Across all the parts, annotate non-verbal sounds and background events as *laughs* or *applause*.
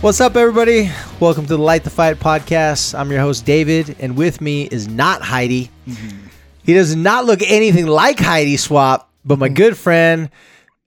What's up, everybody? Welcome to the Light the Fight podcast. I'm your host, David, and with me is not Heidi. Mm-hmm. He does not look anything like Heidi Swap, but my mm. good friend,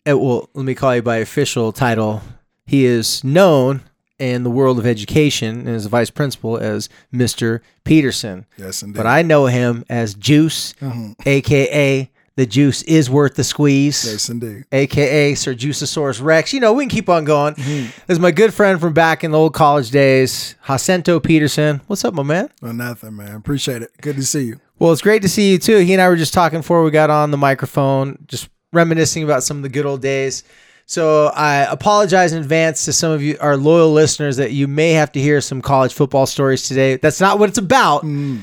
uh, well, let me call you by official title. He is known in the world of education and is a vice principal as Mr. Peterson. Yes, indeed. But I know him as Juice, mm-hmm. aka the juice is worth the squeeze yes, indeed. aka Sir Juiceosaurus Rex. You know, we can keep on going. Mm-hmm. This is my good friend from back in the old college days, Jacinto Peterson. What's up, my man? Well, nothing, man. Appreciate it. Good to see you. Well, it's great to see you too. He and I were just talking before we got on the microphone, just reminiscing about some of the good old days. So I apologize in advance to some of you, our loyal listeners, that you may have to hear some college football stories today. That's not what it's about. Mm.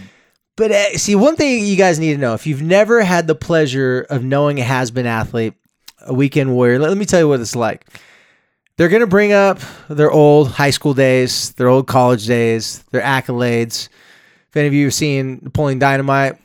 But uh, see, one thing you guys need to know if you've never had the pleasure of knowing a has been athlete, a weekend warrior, let, let me tell you what it's like. They're going to bring up their old high school days, their old college days, their accolades. If any of you have seen Napoleon Dynamite,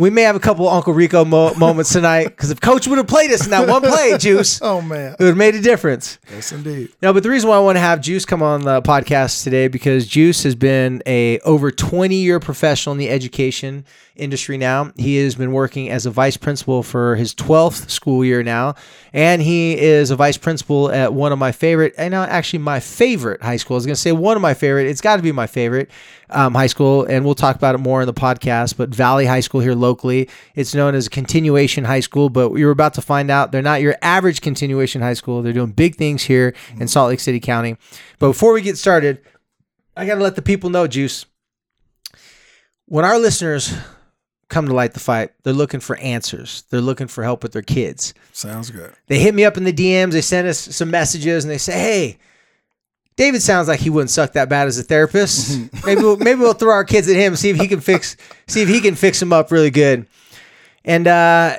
we may have a couple Uncle Rico mo- *laughs* moments tonight because if Coach would have played us in that one play, *laughs* Juice, Oh, man. it would have made a difference. Yes, indeed. No, but the reason why I want to have Juice come on the podcast today because Juice has been a over 20 year professional in the education industry now. He has been working as a vice principal for his 12th school year now, and he is a vice principal at one of my favorite, and now actually my favorite high school. I was going to say one of my favorite. It's got to be my favorite um, high school, and we'll talk about it more in the podcast. But Valley High School here locally, it's known as continuation high school, but you're about to find out they're not your average continuation high school. They're doing big things here in Salt Lake City County. But before we get started, I got to let the people know, Juice. When our listeners come to light the fight, they're looking for answers. They're looking for help with their kids. Sounds good. They hit me up in the DMs. They send us some messages and they say, "Hey, David sounds like he wouldn't suck that bad as a therapist. *laughs* maybe we'll, maybe we'll throw our kids at him, see if he can fix see if he can fix them up really good." And uh,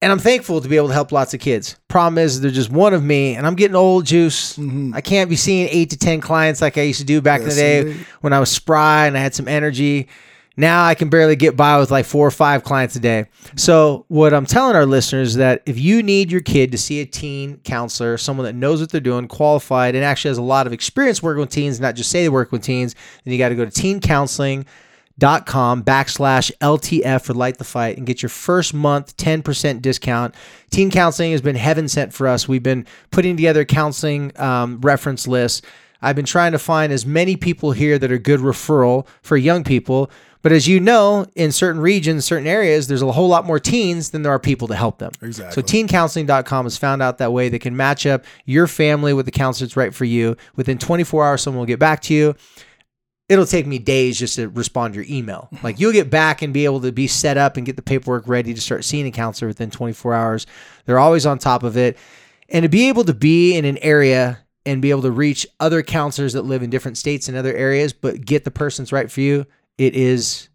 and I'm thankful to be able to help lots of kids. Problem is, they're just one of me, and I'm getting old, juice. I can't be seeing eight to ten clients like I used to do back in the day indeed. when I was spry and I had some energy. Now I can barely get by with like four or five clients a day. So what I'm telling our listeners is that if you need your kid to see a teen counselor, someone that knows what they're doing, qualified, and actually has a lot of experience working with teens, not just say they work with teens, then you got to go to teencounseling.com backslash LTF for Light the Fight and get your first month 10% discount. Teen counseling has been heaven sent for us. We've been putting together counseling um, reference lists. I've been trying to find as many people here that are good referral for young people. But as you know, in certain regions, certain areas, there's a whole lot more teens than there are people to help them. Exactly. So teencounseling.com has found out that way they can match up your family with the counselor that's right for you. Within 24 hours, someone will get back to you. It'll take me days just to respond to your email. *laughs* Like you'll get back and be able to be set up and get the paperwork ready to start seeing a counselor within 24 hours. They're always on top of it. And to be able to be in an area and be able to reach other counselors that live in different states and other areas, but get the person's right for you, it is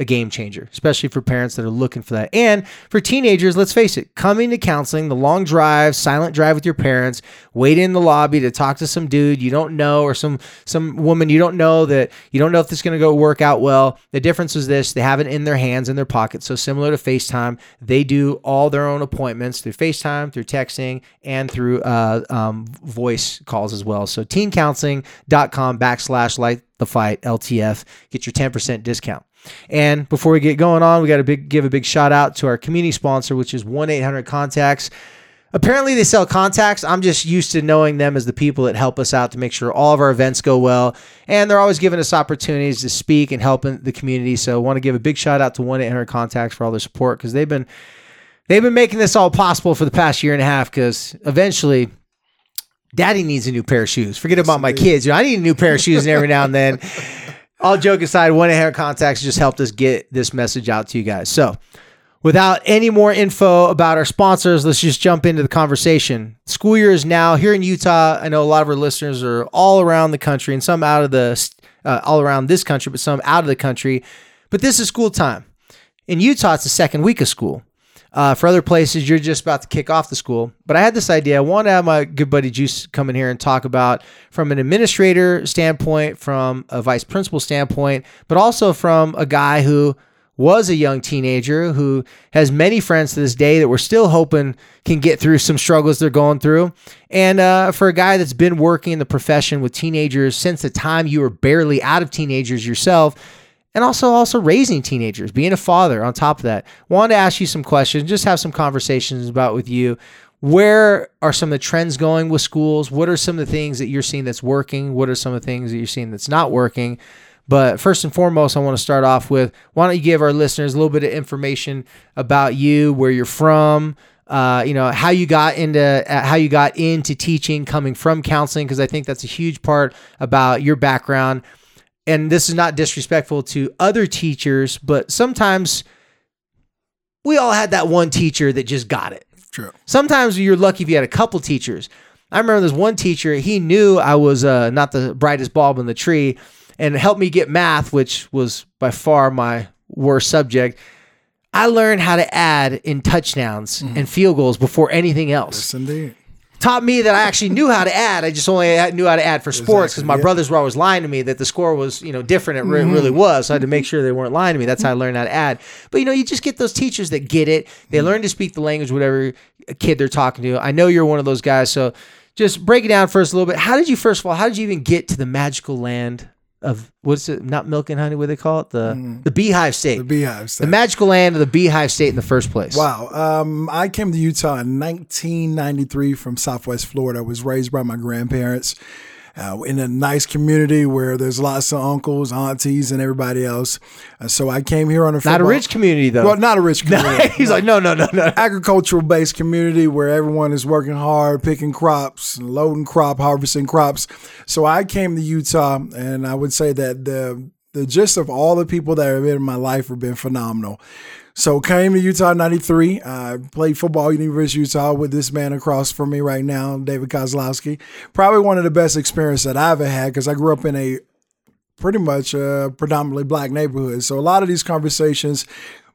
a game changer, especially for parents that are looking for that. And for teenagers, let's face it, coming to counseling, the long drive, silent drive with your parents, wait in the lobby to talk to some dude you don't know or some some woman you don't know that you don't know if this is going to go work out well. The difference is this, they have it in their hands in their pocket. So similar to FaceTime, they do all their own appointments through FaceTime, through texting, and through uh, um, voice calls as well. So teencounseling.com backslash light the fight LTF. Get your 10% discount. And before we get going on, we got to big, give a big shout out to our community sponsor, which is 1 800 Contacts. Apparently, they sell contacts. I'm just used to knowing them as the people that help us out to make sure all of our events go well. And they're always giving us opportunities to speak and help in the community. So, I want to give a big shout out to 1 800 Contacts for all their support because they've been. They've been making this all possible for the past year and a half because eventually daddy needs a new pair of shoes. Forget about my kids. You know, I need a new pair of shoes every now and then. *laughs* all joke aside, one hundred contacts just helped us get this message out to you guys. So, without any more info about our sponsors, let's just jump into the conversation. School year is now here in Utah. I know a lot of our listeners are all around the country and some out of the uh, all around this country, but some out of the country. But this is school time. In Utah, it's the second week of school. Uh, for other places, you're just about to kick off the school. But I had this idea. I want to have my good buddy Juice come in here and talk about from an administrator standpoint, from a vice principal standpoint, but also from a guy who was a young teenager who has many friends to this day that we're still hoping can get through some struggles they're going through. And uh, for a guy that's been working in the profession with teenagers since the time you were barely out of teenagers yourself, and also also raising teenagers, being a father on top of that. Wanted to ask you some questions, just have some conversations about with you. Where are some of the trends going with schools? What are some of the things that you're seeing that's working? What are some of the things that you're seeing that's not working? But first and foremost, I want to start off with why don't you give our listeners a little bit of information about you, where you're from, uh, you know how you got into uh, how you got into teaching, coming from counseling, because I think that's a huge part about your background and this is not disrespectful to other teachers, but sometimes we all had that one teacher that just got it. True. Sometimes you're lucky if you had a couple teachers. I remember this one teacher, he knew I was uh, not the brightest bulb in the tree and helped me get math, which was by far my worst subject. I learned how to add in touchdowns and field goals before anything else Yes, indeed. Taught me that I actually knew how to add. I just only knew how to add for sports because Exactly, my yeah. brothers were always lying to me that the score was, you know, different. It re- really mm-hmm. was. So I had to make sure they weren't lying to me. That's how I learned how to add. But you know, you just get those teachers that get it. They mm-hmm. learn to speak the language, whatever kid they're talking to. I know you're one of those guys. So just break it down first a little bit. How did you first of all? How did you even get to the magical land of what's it? Not milk and honey. What do they call it? The the Beehive State. The Beehive. State. The magical land of the Beehive State in the first place. Wow. Um, I came to Utah in 1993 from Southwest Florida. I was raised by my grandparents uh, in a nice community where there's lots of uncles, aunties, and everybody else. Uh, so I came here on a Not a rich community though. Well, not a rich *laughs* community. He's like, no, no, no, no. agricultural based community where everyone is working hard, picking crops, loading crop, harvesting crops. So I came to Utah, and I would say that the the gist of all the people that have been in my life have been phenomenal. So came to Utah in '93. I played football at University of Utah with this man across from me right now, David Kozlowski. Probably one of the best experiences that I've ever had because I grew up in a pretty much a predominantly black neighborhood. So a lot of these conversations,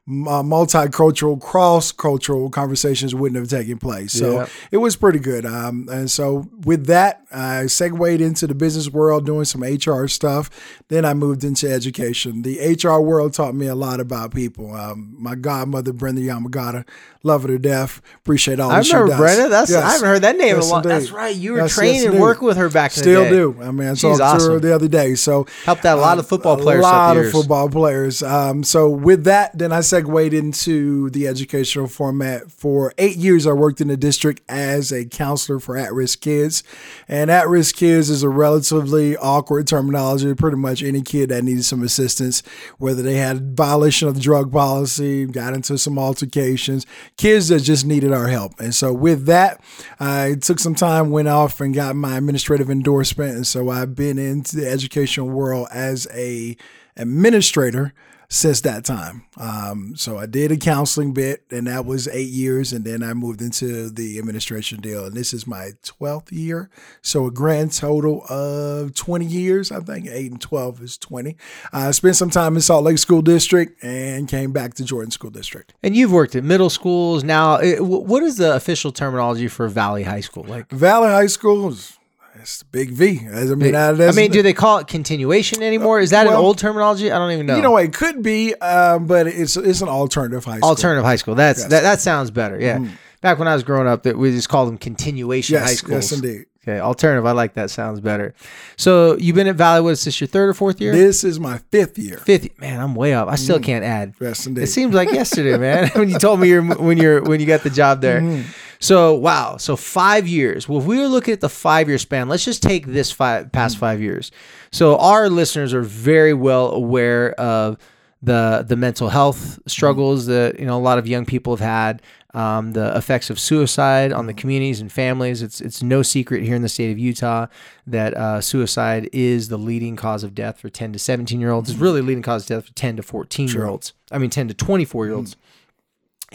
uh, multicultural, cross-cultural conversations wouldn't have taken place. So Yeah. it was pretty good. Um, and so with that, I segued into the business world, doing some HR stuff. Then I moved into education. The HR world taught me a lot about people. Um, my godmother, Brenda Yamagata, love her to death. Appreciate all I that she remember does. Brenda. That's Yes. I haven't heard that name in a long. indeed. That's right. You were Yes, training yes, and working with her back in Still the day. do. I mean, I She's talked to her awesome. the other day. So Helped out a lot of football players A lot of years. football players. Um, so with that, then I segued into the educational format. For eight years, I worked in the district as a counselor for at-risk kids, and at-risk kids is a relatively awkward terminology. Pretty much any kid that needed some assistance, whether they had violation of the drug policy, got into some altercations, kids that just needed our help. And so with that, I took some time, went off and got my administrative endorsement. And so I've been into the educational world as a administrator since that time. Um, so I did a counseling bit, and that was eight years, and then I moved into the administration deal, and this is my twelfth year. So a grand total of twenty years. I think eight and twelve is twenty. I spent some time in Salt Lake School District and came back to Jordan School District. And you've worked at middle schools. Now, what is the official terminology for Valley High School? Like, Valley High School is it's the big V. I mean, I mean, do they call it continuation anymore? Is that an old terminology? I don't even know. you know it could be, um, but it's it's an alternative high school. alternative high school. That's Yes. That, that sounds better. Yeah. Back when I was growing up, that we just called them continuation Yes, high schools. yes, indeed. Okay, alternative. I like that. Sounds better. So you've been at Valleywood. Is this? Your third or fourth year? This is my fifth year. Fifth. Man, I'm way up. I still can't add. Yes, indeed. It seems like yesterday, man, *laughs* when you told me you're when you're when you got the job there. Mm-hmm. So wow, so five years. Well, if we were looking at the five year span, let's just take this five Mm-hmm. past five years. So our listeners are very well aware of the the mental health struggles that you know a lot of young people have had, um, the effects of suicide on the communities and families. It's it's no secret here in the state of Utah that uh, suicide is the leading cause of death for 10 to 17 year olds. It's really leading cause of death for 10 to 14 year olds. I mean 10 to 24 year olds.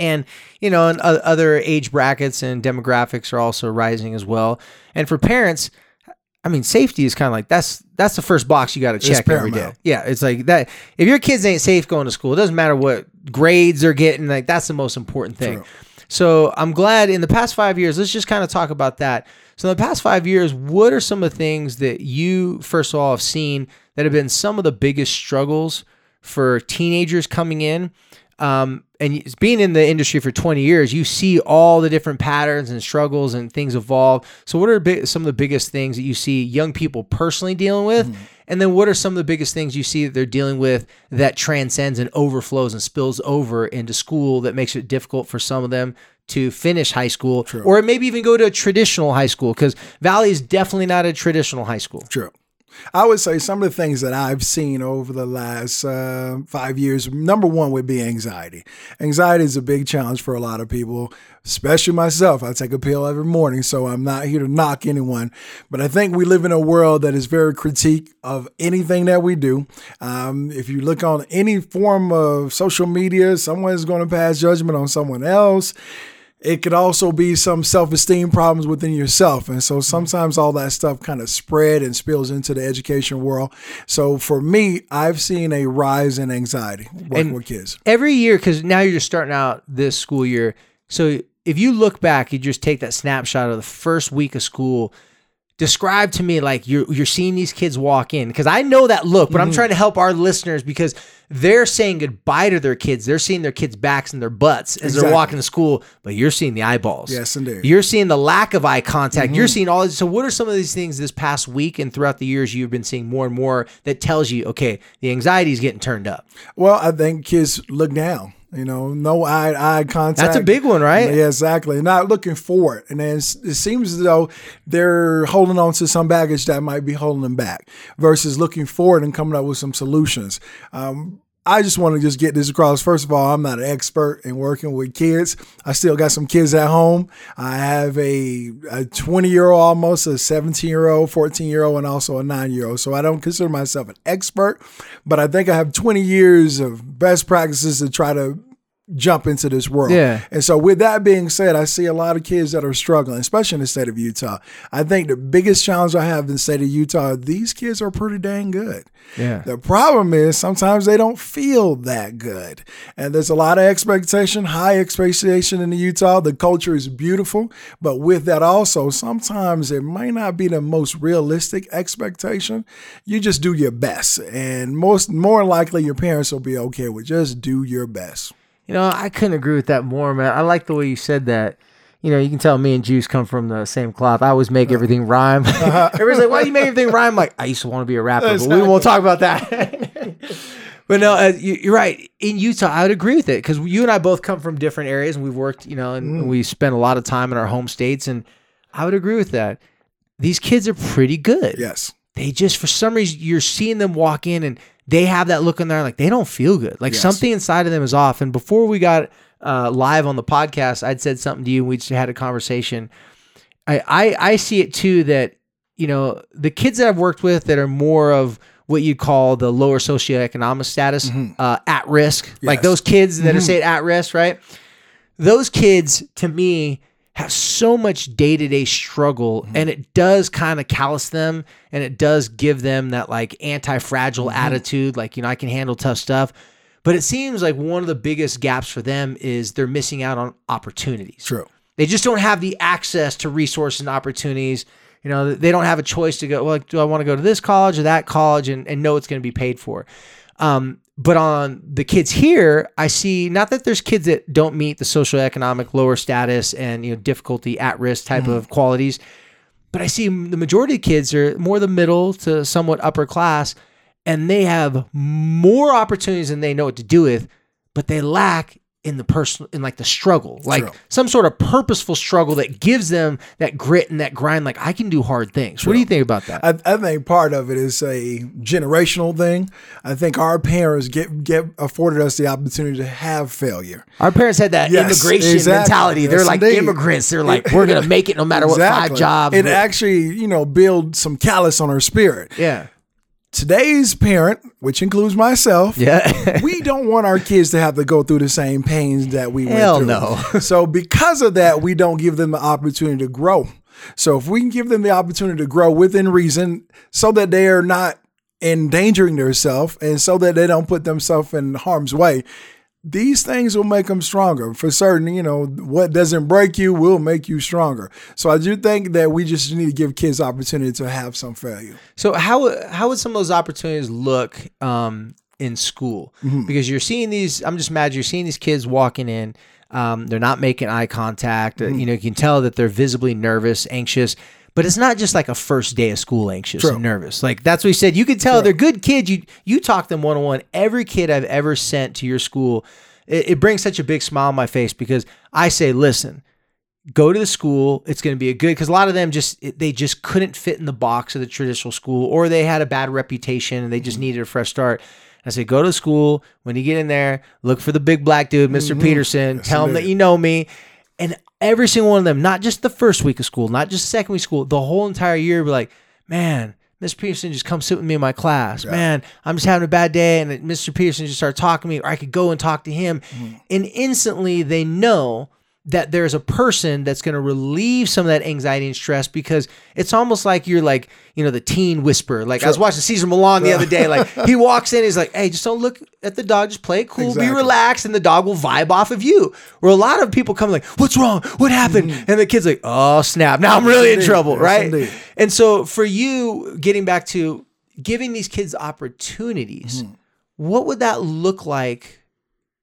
And you know, and other age brackets and demographics are also rising as well. And for parents, I mean, safety is kind of like that's that's the first box you got to check every day. Yeah, it's like that. If your kids ain't safe going to school, it doesn't matter what grades they're getting. Like that's the most important thing. True. So I'm glad in the past five years. Let's just kind of talk about that. So in the past five years, what are some of the things that you first of all have seen that have been some of the biggest struggles for teenagers coming in? Um, and being in the industry for 20 years, you see all the different patterns and struggles and things evolve. So, what are some of the biggest things that you see young people personally dealing with? Mm-hmm. And then, what are some of the biggest things you see that they're dealing with that transcends and overflows and spills over into school that makes it difficult for some of them to finish high school or maybe even go to a traditional high school? Because Valley is definitely not a traditional high school. True. I would say some of the things that I've seen over the last uh, five years, number one would be anxiety. Anxiety is a big challenge for a lot of people, especially myself. I take a pill every morning, so I'm not here to knock anyone. But I think we live in a world that is very critique of anything that we do. Um, if you look on any form of social media, someone's going to pass judgment on someone else it could also be some self-esteem problems within yourself. And so sometimes all that stuff kind of spread and spills into the education world. So for me i've seen a rise in anxiety working And- with kids. every year because now you're just starting out this school year so if you look back you just take that snapshot of the first week of school describe to me like you're you're seeing these kids walk in because I know that look, but Mm-hmm. I'm trying to help our listeners because they're saying goodbye to their kids. They're seeing their kids' backs and their butts as they're walking to school, but you're seeing the eyeballs. Yes, indeed. Mm-hmm. You're seeing the lack of eye contact. You're seeing all. So, what are some of these things this past week and throughout the years you've been seeing more and more that tells you, okay, the anxiety is getting turned up? well i think kids look down you know no eye eye contact That's a big one, right? Yeah, exactly. Not looking forward, and then it seems as though they're holding on to some baggage that might be holding them back, versus looking forward and coming up with some solutions. Um, I just want to just get this across. First of all, I'm not an expert in working with kids. I still got some kids at home. I have a, a 20 year old, almost a 17 year old, 14 year old, and also a nine year old. So I don't consider myself an expert, but I think I have 20 years of best practices to try to jump into this world. Yeah. And so, with that being said, I see a lot of kids that are struggling, especially in the state of Utah. I think the biggest challenge I have in the state of Utah, these kids are pretty dang good. Yeah. The problem is sometimes they don't feel that good. And there's a lot of expectation, high expectation in Utah. The culture is beautiful. But with that also, sometimes it might not be the most realistic expectation. You just do your best. And most more likely your parents will be okay with just do your best. You know, I couldn't agree with that more, man. I like the way you said that. You know, you can tell me and Juice come from the same cloth. I always make everything rhyme. *laughs* Everybody's like, "Why do you make everything rhyme?" I'm like, I used to want to be a rapper, but we won't talk about that. *laughs* but no, uh, you, you're right. In Utah, I would agree with it because you and I both come from different areas, and we've worked, you know, and we spent a lot of time in our home states, and I would agree with that. These kids are pretty good Yes. they just for some reason you're seeing them walk in and they have that look in there like they don't feel good like Yes. something inside of them is off and before we got uh, live on the podcast i'd said something to you and we just had a conversation I, I i see it too that you know the kids that i've worked with that are more of what you call the lower socioeconomic status uh, at risk like Mm-hmm. Yes. Mm-hmm. those kids that are say at risk right those kids to me have so much day-to-day struggle mm-hmm. and it does kind of callous them and it does give them that like anti-fragile mm-hmm. attitude like you know i can handle tough stuff. But it seems like one of the biggest gaps for them is they're missing out on opportunities. True. they just don't have the access to resources and opportunities. You know they don't have a choice to go well do i want to go to this college or that college and, and know it's going to be paid for um, but on the kids here, I see not that there's kids that don't meet the social, economic, lower status and you know difficulty at risk type of qualities, but I see the majority of kids are more the middle to somewhat upper class, and they have more opportunities than they know what to do with, but they lack in the personal in like the struggle like True. some sort of purposeful struggle that gives them that grit and that grind like i can do hard things what do you think about that I, I think part of it is a generational thing. I think our parents get get afforded us the opportunity to have failure. our parents had that Yes, immigration exactly. mentality they're Yes, like indeed. immigrants they're like *laughs* we're gonna make it no matter what five jobs It actually, you know, build some callous on our spirit. yeah Today's parent, which includes myself, yeah *laughs* we don't want our kids to have to go through the same pains that we Hell went through. no. *laughs* so because of that, we don't give them the opportunity to grow. So if we can give them the opportunity to grow within reason so that they are not endangering themselves and so that they don't put themselves in harm's way, these things will make them stronger. For certain, you know, what doesn't break you will make you stronger. So I do think that we just need to give kids opportunity to have some failure. So how how would some of those opportunities look um, in school? Mm-hmm. Because you're seeing these. I'm just mad. You're seeing these kids walking in. Um, they're not making eye contact. Mm-hmm. You know, you can tell that they're visibly nervous, anxious. But it's not just like a first day of school anxious True. and nervous. Like that's what he said. You could tell they're good kids. You you talk them one on one. Every kid I've ever sent to your school, it, it brings such a big smile on my face because I say, listen, go to the school it's going to be a good because a lot of them just they just couldn't fit in the box of the traditional school or they had a bad reputation and they just mm-hmm. needed a fresh start i say go to the school when you get in there look for the big black dude mister mm-hmm. peterson tell him that you know me and every single one of them not just the first week of school not just second week of school the whole entire year be like man Mr. Peterson just come sit with me in my class. Man, I'm just having a bad day. And Mr. Peterson just started talking to me, or I could go and talk to him. Mm-hmm. And instantly they know that there's a person that's going to relieve some of that anxiety and stress because it's almost like you're like, you know, the teen whisperer. Like I was watching Cesar Millan the other day. Like he *laughs* walks in, he's like, hey, just don't look at the dog, just play it cool, be relaxed, and the dog will vibe off of you. Where a lot of people come like, what's wrong? What happened? Mm-hmm. And the kid's like, oh, snap. Now I'm really in trouble, Yes, right? indeed. And so for you, getting back to giving these kids opportunities, mm-hmm. what would that look like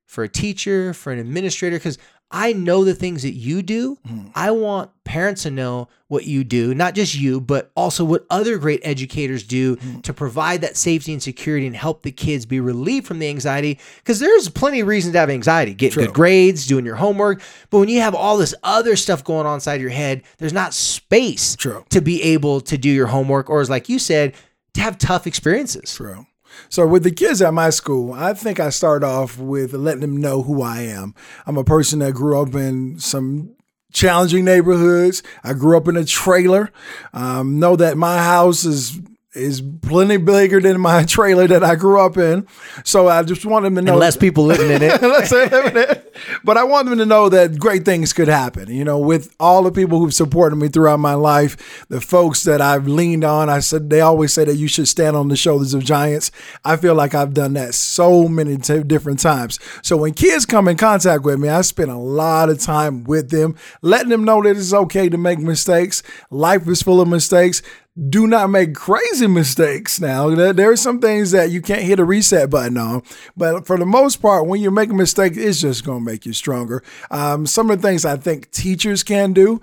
for a teacher, for an administrator? Because I know the things that you do. Mm-hmm. I want parents to know what you do, not just you, but also what other great educators do mm-hmm. to provide that safety and security and help the kids be relieved from the anxiety. Because there's plenty of reasons to have anxiety getting True. good grades, doing your homework. But when you have all this other stuff going on inside your head, there's not space True. to be able to do your homework, or as like you said, to have tough experiences. True. So with the kids at my school, I think I start off with letting them know who I am. I'm a person that grew up in some challenging neighborhoods. I grew up in a trailer. Um, know that my house is is plenty bigger than my *laughs* trailer that I grew up in. So I just want them to know And less people living in it. *laughs* Live in it. But I want them to know that great things could happen. You know, with all the people who've supported me throughout my life, the folks that I've leaned on, I said they always say that you should stand on the shoulders of giants. I feel like I've done that so many t- different times. So when kids come in contact with me, I spend a lot of time with them, letting them know that it's okay to make mistakes. Life is full of mistakes do not make crazy mistakes now. There, are some things that you can't hit a reset button on, but for the most part, when you make a mistake, it's just going to make you stronger. Um, some of the things I think teachers can do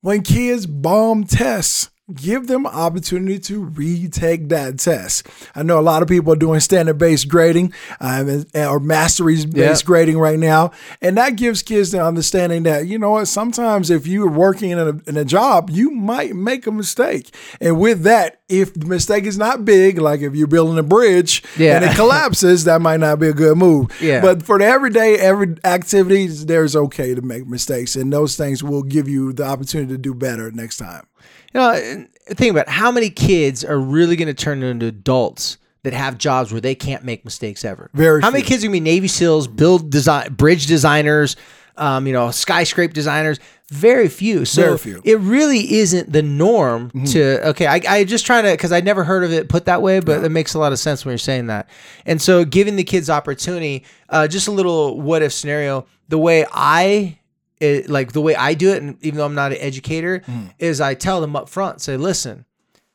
when kids bomb tests. Give them opportunity to retake that test. I know a lot of people are doing standard based grading um, or mastery based Yeah. grading right now, and that gives kids the understanding that you know what. Sometimes if you're working in a, in a job, you might make a mistake, and with that, if the mistake is not big, like if you're building a bridge Yeah. and it *laughs* collapses, that might not be a good move. Yeah. But for the everyday, every activities, there's okay to make mistakes, and those things will give you the opportunity to do better next time. You know, and think about how many kids are really going to turn into adults that have jobs where they can't make mistakes ever. Very How many kids are going to be Navy SEALs, build design, bridge designers, um, you know, skyscrape designers? Very few. So Very few. Mm-hmm. it really isn't the norm to. Okay, I, I just trying to because I never heard of it put that way, but it makes a lot of sense when you're saying that. And so giving the kids opportunity, uh, just a little what if scenario. The way I it, like the way I do it, and even though I'm not an educator, Mm-hmm. is I tell them up front, say, listen,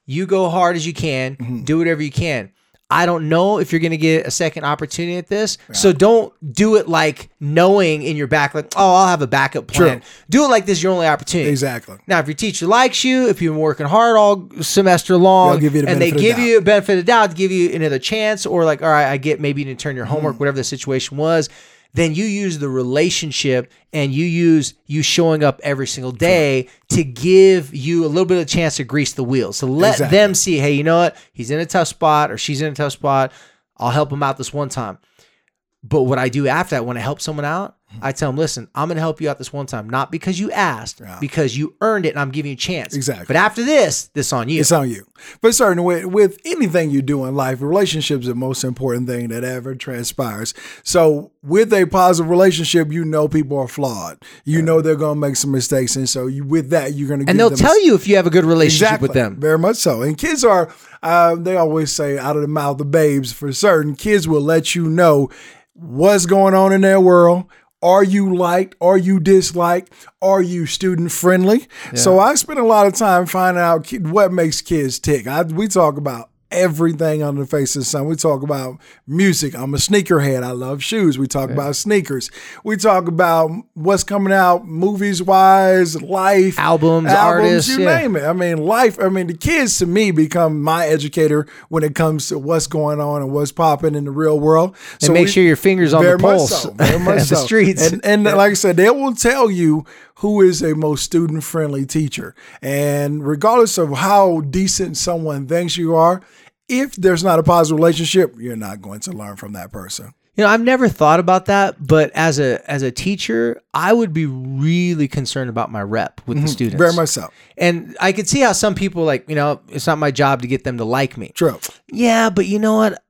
you go hard as you can, Mm-hmm. do whatever you can. I don't know if you're going to get a second opportunity at this. So don't do it like knowing in your back, like, oh, I'll have a backup plan. True. Do it like this is your only opportunity. Exactly. Now, if your teacher likes you, if you've been working hard all semester long, the and they give you a benefit of doubt, to give you another chance, or like, all right, I get maybe you didn't turn your homework, whatever the situation was. Then you use the relationship and you use you showing up every single day to give you a little bit of a chance to grease the wheels. So let Exactly. them see, hey, you know what? He's in a tough spot or she's in a tough spot. I'll help him out this one time. But what I do after that, when I help someone out. I tell them, listen, I'm going to help you out this one time, not because you asked, because you earned it and I'm giving you a chance. Exactly. But after this, this on you. It's on you. But certainly with, with anything you do in life, relationships are the most important thing that ever transpires. So with a positive relationship, you know people are flawed. You know they're gonna make some mistakes. And so you with that, you're gonna and they'll tell you if you have a good relationship with them. Very much so. And kids are, uh, they always say out of the mouth of babes for certain, kids will let you know what's going on in their world. Are you liked? Are you disliked? Are you student friendly? So I spend a lot of time finding out what makes kids tick. I, we talk about everything on the face of the sun. We talk about music. I'm a sneakerhead. I love shoes. We talk about sneakers. We talk about what's coming out movies wise, life, Albums, artists, you yeah. name it. I mean, life. I mean, the kids to me become my educator when it comes to what's going on and what's popping in the real world. And make sure your fingers on the pulse so, very *laughs* much of the streets. And, and like I said, they will tell you who is a most student friendly teacher. And regardless of how decent someone thinks you are, if there's not a positive relationship, you're not going to learn from that person. You know, I've never thought about that, but as a as a teacher, I would be really concerned about my rep with the students. Mm-hmm. Very much so. And I could see how some people like, you know, it's not my job to get them to like me. True. Yeah, but you know what?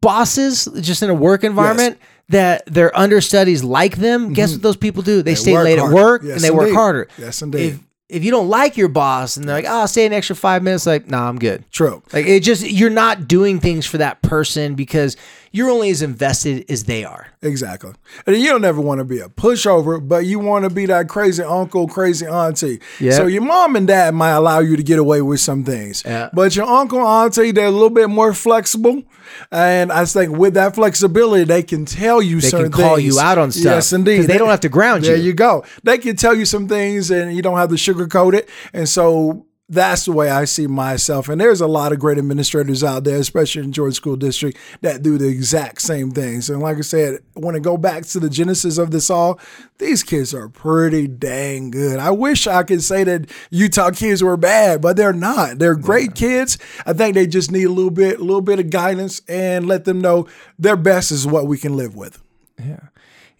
Bosses, just in a work environment, that their understudies like them. Guess what those people do? They, stay Mm-hmm. late harder. at work Yes, and they work harder. Yes, indeed. If if you don't like your boss and they're like, "Oh, I'll stay an extra five minutes," like, "Nah, I'm good." True. Like it just you're not doing things for that person because you're only as invested as they are. Exactly. And you don't ever want to be a pushover, but you want to be that crazy uncle, crazy auntie. Yeah. So your mom and dad might allow you to get away with some things. Yeah. But your uncle, auntie, they're a little bit more flexible. And I think with that flexibility, they can tell you They certain can call things. you out on stuff. Yes, indeed. 'Cause they don't have to ground you. There you go. They can tell you some things and you don't have to sugarcoat it. And so that's the way I see myself. And there's a lot of great administrators out there, especially in Jordan School District, that do the exact same things. And like I said, when I go back to the genesis of this all, these kids are pretty dang good. I wish I could say that Utah kids were bad, but they're not. They're great kids. I think they just need a little bit, a little bit of guidance and let them know their best is what we can live with. Yeah.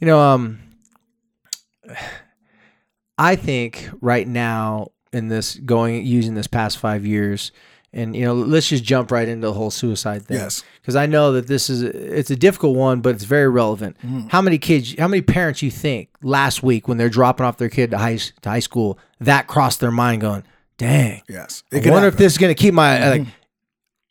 You know, um *sighs* I think right now in this going using this past 5 years and you know, let's just jump right into the whole suicide thing. Yes. Because I know that this is it's a difficult one, but it's very relevant. Mm-hmm. How many kids, how many parents you think last week when they're dropping off their kid to high to high school that crossed their mind, going, "Dang, Yes. I wonder if this is going to keep my Mm-hmm. like."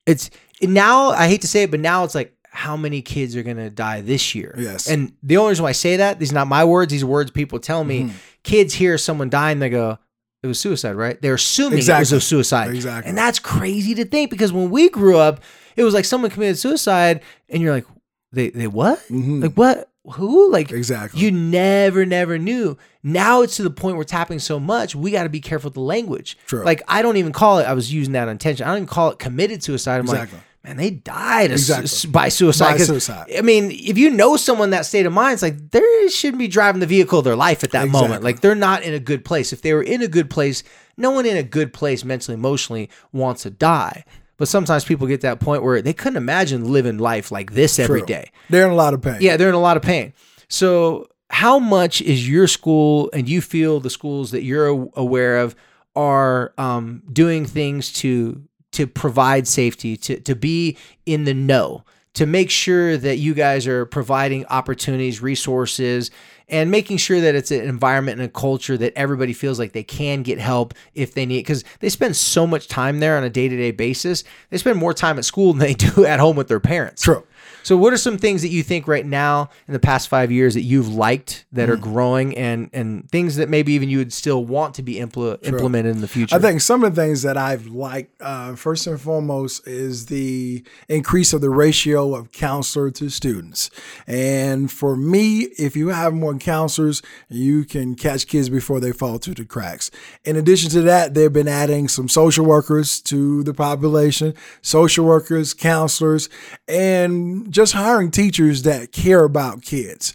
It's now I hate to say it, but now it's like how many kids are going to die this year? Yes. And the only reason why I say that these are not my words; these are words people tell me. Mm-hmm. Kids hear someone dying, they go, "It was suicide, right?" They're assuming it Exactly. was a suicide, Exactly. and that's crazy to think because when we grew up, it was like someone committed suicide, and you're like, "They they what? Like what?" Who like Mm-hmm. Exactly. You never, never knew. Now it's to the point where it's happening so much. We got to be careful with the language. True. Like I don't even call it. I was using that intention. I don't even call it committed suicide. I'm Exactly. like, man, they died of su- by suicide. By suicide. I mean, if you know someone that state of mind, it's like they shouldn't be driving the vehicle of their life at that moment. Like they're not in a good place. If they were in a good place, no one in a good place mentally, emotionally wants to die. But sometimes people get to that point where they couldn't imagine living life like this every True. day. They're in a lot of pain. Yeah, they're in a lot of pain. So, how much is your school and you feel the schools that you're aware of are um, doing things to to provide safety, to to be in the know, to make sure that you guys are providing opportunities, resources, and making sure that it's an environment and a culture that everybody feels like they can get help if they need because they spend so much time there on a day-to-day basis they spend more time at school than they do *laughs* at home with their parents True. So, what are some things that you think right now in the past five years that you've liked that Mm. are growing, and and things that maybe even you would still want to be impl- implemented in the future? I think some of the things that I've liked, uh, first and foremost, is the increase of the ratio of counselor to students. And for me, if you have more counselors, you can catch kids before they fall through the cracks. In addition to that, they've been adding some social workers to the population, social workers, counselors, and just hiring teachers that care about kids.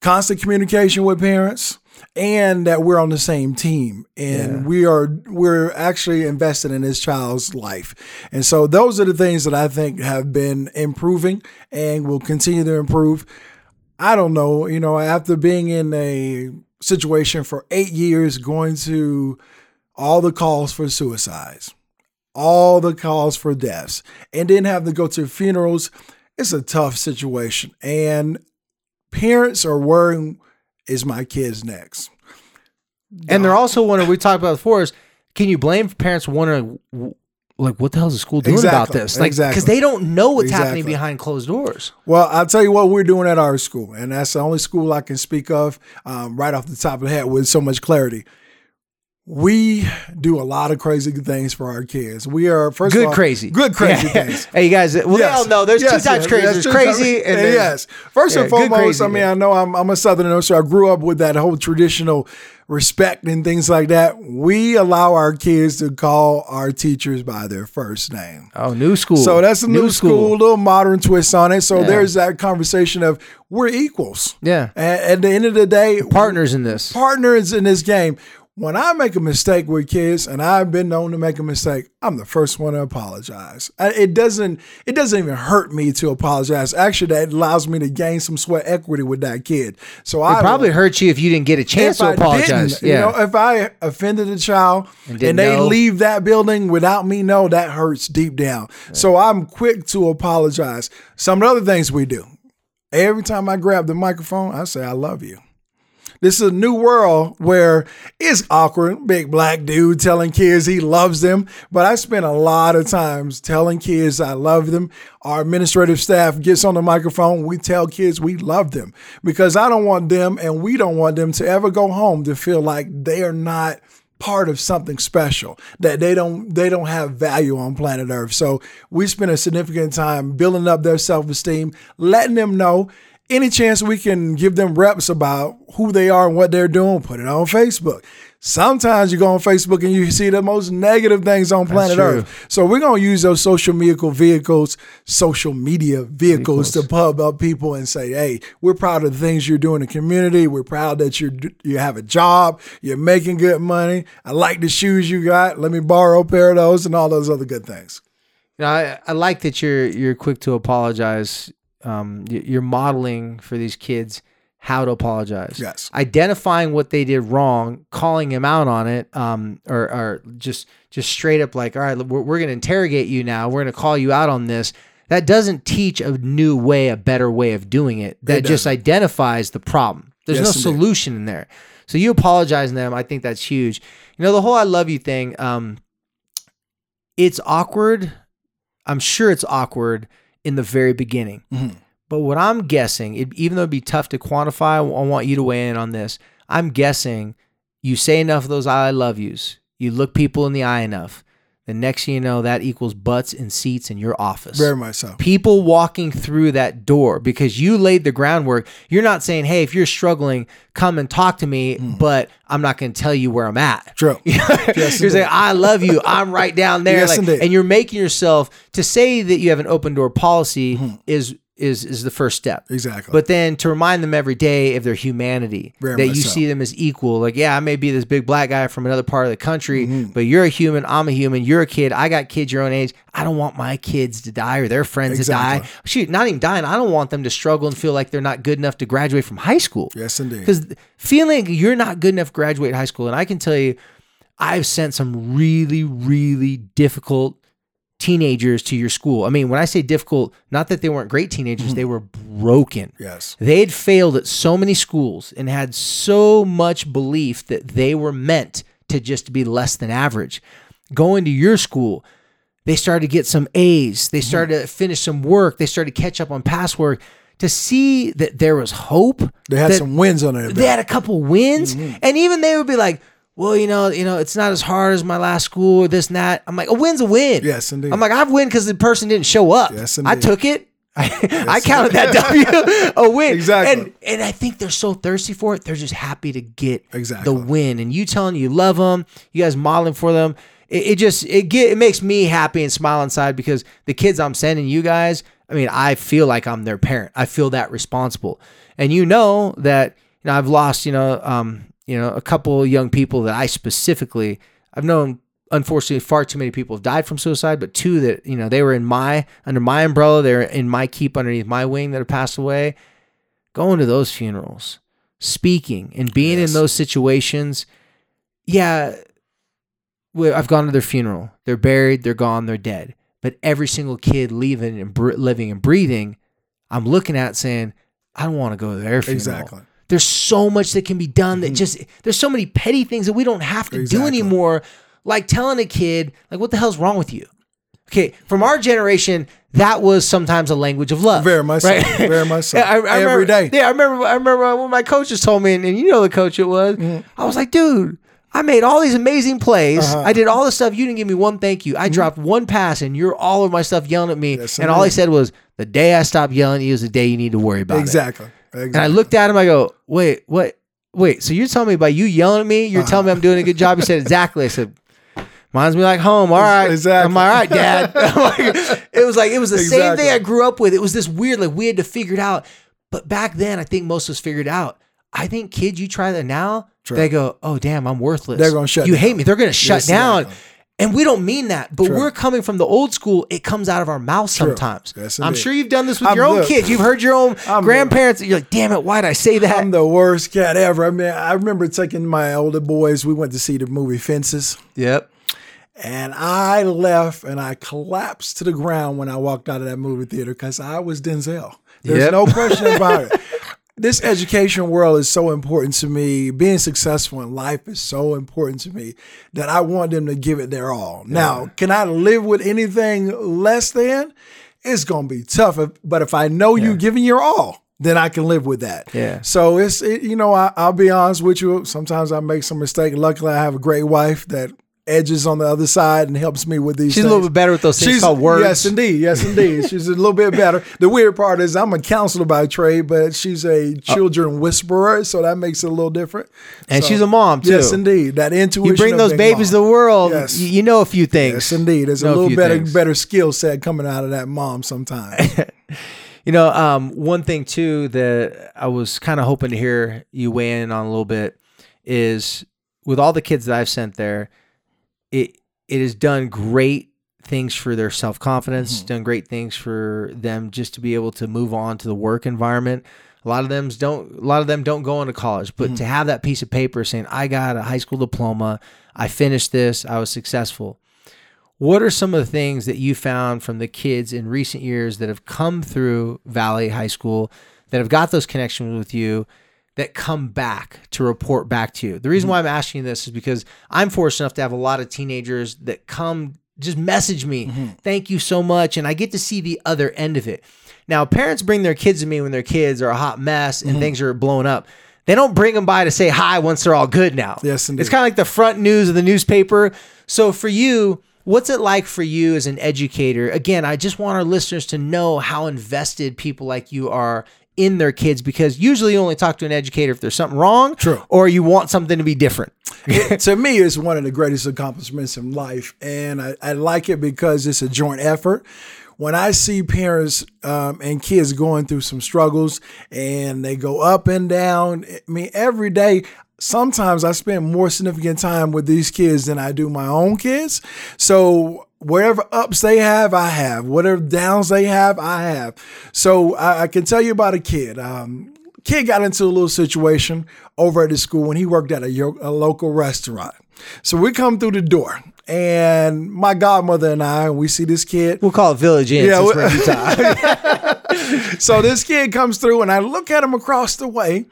Constant communication with parents and that we're on the same team and we are we're actually invested in this child's life. And so those are the things that i think have been improving and will continue to improve. I don't know you know after being in a situation for eight years going to all the calls for suicides all the calls for deaths and then have to go to funerals it's a tough situation and parents are worrying is my kids next And they're also wondering. We talked about before is can you blame parents wondering like what the hell is the school doing about this? Like because exactly. they don't know what's happening behind closed doors. Well, I'll tell you what we're doing at our school, and that's the only school I can speak of um, right off the top of the head with so much clarity. We do a lot of crazy things for our kids. We are first Good of all, crazy, good *laughs* crazy Yeah. things. hey, you guys. Well, Yes. all know there's Yes, two types yes, crazy. There's crazy and there's- yes. First yeah, and foremost, crazy I mean, then. I know I'm, I'm a Southerner, so I grew up with that whole traditional respect and things like that. We allow our kids to call our teachers by their first name. Oh, new school. So that's a new, school, little modern twist on it. So there's that conversation of we're equals. Yeah. And at the end of the day, Partners in this. partners in this game. When I make a mistake with kids, and I've been known to make a mistake, I'm the first one to apologize. It doesn't. It doesn't even hurt me to apologize. Actually, that allows me to gain some sweat equity with that kid. So I probably hurt you if you didn't get a chance to I apologize. yeah. You know, if I offended a child And and, they know. leave that building without me know, that hurts deep down. So I'm quick to apologize. Some of the other things we do. Every time I grab the microphone, I say, I love you. This is a new world where it's awkward, big black dude telling kids he loves them. But I spend a lot of times telling kids I love them. Our administrative staff gets on the microphone. We tell kids we love them because I don't want them and we don't want them to ever go home to feel like they are not part of something special that they don't they don't have value on planet earth so we spend a significant time building up their self-esteem letting them know any chance we can give them reps about who they are and what they're doing put it on facebook. Sometimes you go on facebook and you see the most negative things on planet earth. So we're going to use those social media vehicles social media vehicles, to pub up people and say hey we're proud of the things you're doing in the community. We're proud that you you have a job. You're making good money. I like the shoes you got. Let me borrow a pair of those and all those other good things. You know, I, I like that you're you're quick to apologize. Um, you're modeling for these kids how to apologize. Yes. Identifying what they did wrong, calling them out on it, um, or, or just just straight up like, all right, we're, we're going to interrogate you now. We're going to call you out on this. That doesn't teach a new way, a better way of doing it. That just identifies the problem. There's Yes, no indeed. solution in there. So you apologizing to them, I think that's huge. You know, the whole "I love you" thing. Um, it's awkward. I'm sure it's awkward in the very beginning. Mm-hmm. But what I'm guessing, it, even though it'd be tough to quantify, I want you to weigh in on this. I'm guessing you say enough of those I love yous, you look people in the eye enough, the next thing you know, that equals butts and seats in your office very much so people walking through that door because you laid the groundwork. You're not saying, "Hey, if you're struggling, come and talk to me," but I'm not going to tell you where I'm at. Mm. True. *laughs* you're Yes, saying, "I love you. I'm right down there," Yes, like, indeed. and you're making yourself to say that you have an open door policy is is is the first step. Exactly. But then to remind them every day of their humanity, Very that you so. see them as equal. Like, yeah, I may be this big black guy from another part of the country, Mm-hmm. but you're a human. I'm a human. You're a kid. I got kids your own age. I don't want my kids to die or their friends Exactly. to die. Shoot, not even dying. I don't want them to struggle and feel like they're not good enough to graduate from high school. yes indeed Because feeling you're not good enough to graduate high school, and I can tell you, I've sent some really, really difficult teenagers to your school. I mean, when I say difficult, not that they weren't great teenagers, mm-hmm. they were broken. yes They had failed at so many schools and had so much belief that they were meant to just be less than average. Going to your school, they started to get some A's. They mm-hmm. started to finish some work. They started to catch up on past work. To see that there was hope, they had some wins on their they had a couple wins, mm-hmm. and even they would be like, "Well, you know, you know, it's not as hard as my last school or this and that." I'm like, "A win's a win." Yes, indeed. I'm like, "I've win because the person didn't show up. Yes, I took it. *laughs* I, I *laughs* counted that W *laughs* a win. Exactly. And and I think they're so thirsty for it. They're just happy to get Exactly. the win. And you telling you love them, you guys modeling for them. It, it just it get it makes me happy and smile inside because the kids I'm sending you guys, I mean, I feel like I'm their parent. I feel that responsible. And you know that you know I've lost, you know, um, you know, a couple young people that I specifically I've known unfortunately far too many people have died from suicide, but two that, you know, they were in my under my umbrella, they're in my keep underneath my wing that have passed away. Going to those funerals, speaking and being Yes. in those situations, yeah, I've gone to their funeral. They're buried, they're gone, they're dead. But every single kid leaving and br- living and breathing, I'm looking at saying, I don't want to go to their funeral. Exactly. There's so much that can be done that just there's so many petty things that we don't have to do anymore. Like telling a kid, like, what the hell's wrong with you? Okay, from our generation, that was sometimes a language of love. Very much so. Very much so. *laughs* I, I Every remember, day. Yeah, I remember. I remember when my coaches told me, and, and you know the coach it was. Mm-hmm. I was like, dude, I made all these amazing plays. Uh-huh. I did all this stuff. You didn't give me one thank you. I dropped one pass, and you're all of my stuff yelling at me. Mm-hmm. And all he indeed. said was, "The day I stopped yelling at you is the day you need to worry about it." Exactly. And I looked at him. I go, "Wait, what? Wait. So you're telling me by you yelling at me, you're Uh-huh. telling me I'm doing a good job?" He said, "Exactly." I said. Mine's me like home. All right. Exactly. I'm all right, Dad. *laughs* It was like it was the same thing I grew up with. It was this weird, like we had to figure it out. But back then, I think most was figured out. I think kids, you try that now, True. they go, "Oh, damn, I'm worthless." They're gonna shut You down. hate me. They're gonna shut down. And we don't mean that, but True. we're coming from the old school. It comes out of our mouth sometimes. Yes, I'm sure you've done this with I'm your own the- kids. You've heard your own I'm the- grandparents. You're like, damn it, why'd I say that? I'm the worst cat ever. I mean, I remember taking my older boys. We went to see the movie Fences, yep. and I left and I collapsed to the ground when I walked out of that movie theater because I was Denzel. There's Yep. no question about it. *laughs* This education world is so important to me. Being successful in life is so important to me that I want them to give it their all. Now, can I live with anything less than? It's gonna be tough. If- But if I know you giving your all, then I can live with that. Yeah. So it's it, you know I, I'll be honest with you. Sometimes I make some mistake. Luckily, I have a great wife that edges on the other side and helps me with these. She's a little bit better with those things She's called words. Yes, indeed. Yes, indeed. *laughs* she's a little bit better. The weird part is I'm a counselor by trade, but she's a children whisperer, so that makes it a little different. And So- she's a mom, too. Yes, indeed. That intuition. You bring those babies mom. to the world, Yes. you, know a few things. Yes, indeed. There's Know a little better things. better skill set coming out of that mom sometimes. *laughs* You know, um, one thing too that I was kind of hoping to hear you weigh in on a little bit is with all the kids that I've sent there, it it has done great things for their self confidence, mm-hmm. done great things for them just to be able to move on to the work environment. A lot of them don't. A lot of them don't go into college, but to mm-hmm. have that piece of paper saying, "I got a high school diploma, I finished this, I was successful." What are some of the things that you found from the kids in recent years that have come through Valley High School that have got those connections with you that come back to report back to you? The reason why I'm mm-hmm. asking you this is because I'm fortunate enough to have a lot of teenagers that come just message me, mm-hmm. thank you so much. And I get to see the other end of it. Now, parents bring their kids to me when their kids are a hot mess and mm-hmm. things are blowing up. They don't bring them by to say hi once they're all good now. Yes, indeed. It's kind of like the front news of the newspaper. So for you, what's it like for you as an educator? Again, I just want our listeners to know how invested people like you are in their kids because usually you only talk to an educator if there's something wrong True. or you want something to be different. *laughs* to me, it's one of the greatest accomplishments in life, and I, I like it because it's a joint effort. When I see parents um, and kids going through some struggles, and they go up and down, I mean, every day. Sometimes I spend more significant time with these kids than I do my own kids. So whatever ups they have, I have. Whatever downs they have, I have. So I, I can tell you about a kid. Um, kid got into a little situation over at the school when he worked at a, yo- a local restaurant. So we come through the door, and my godmother and I, we see this kid. We'll call it Village Inn. Yeah, we- *laughs* *laughs* So this kid comes through, and I look at him across the way,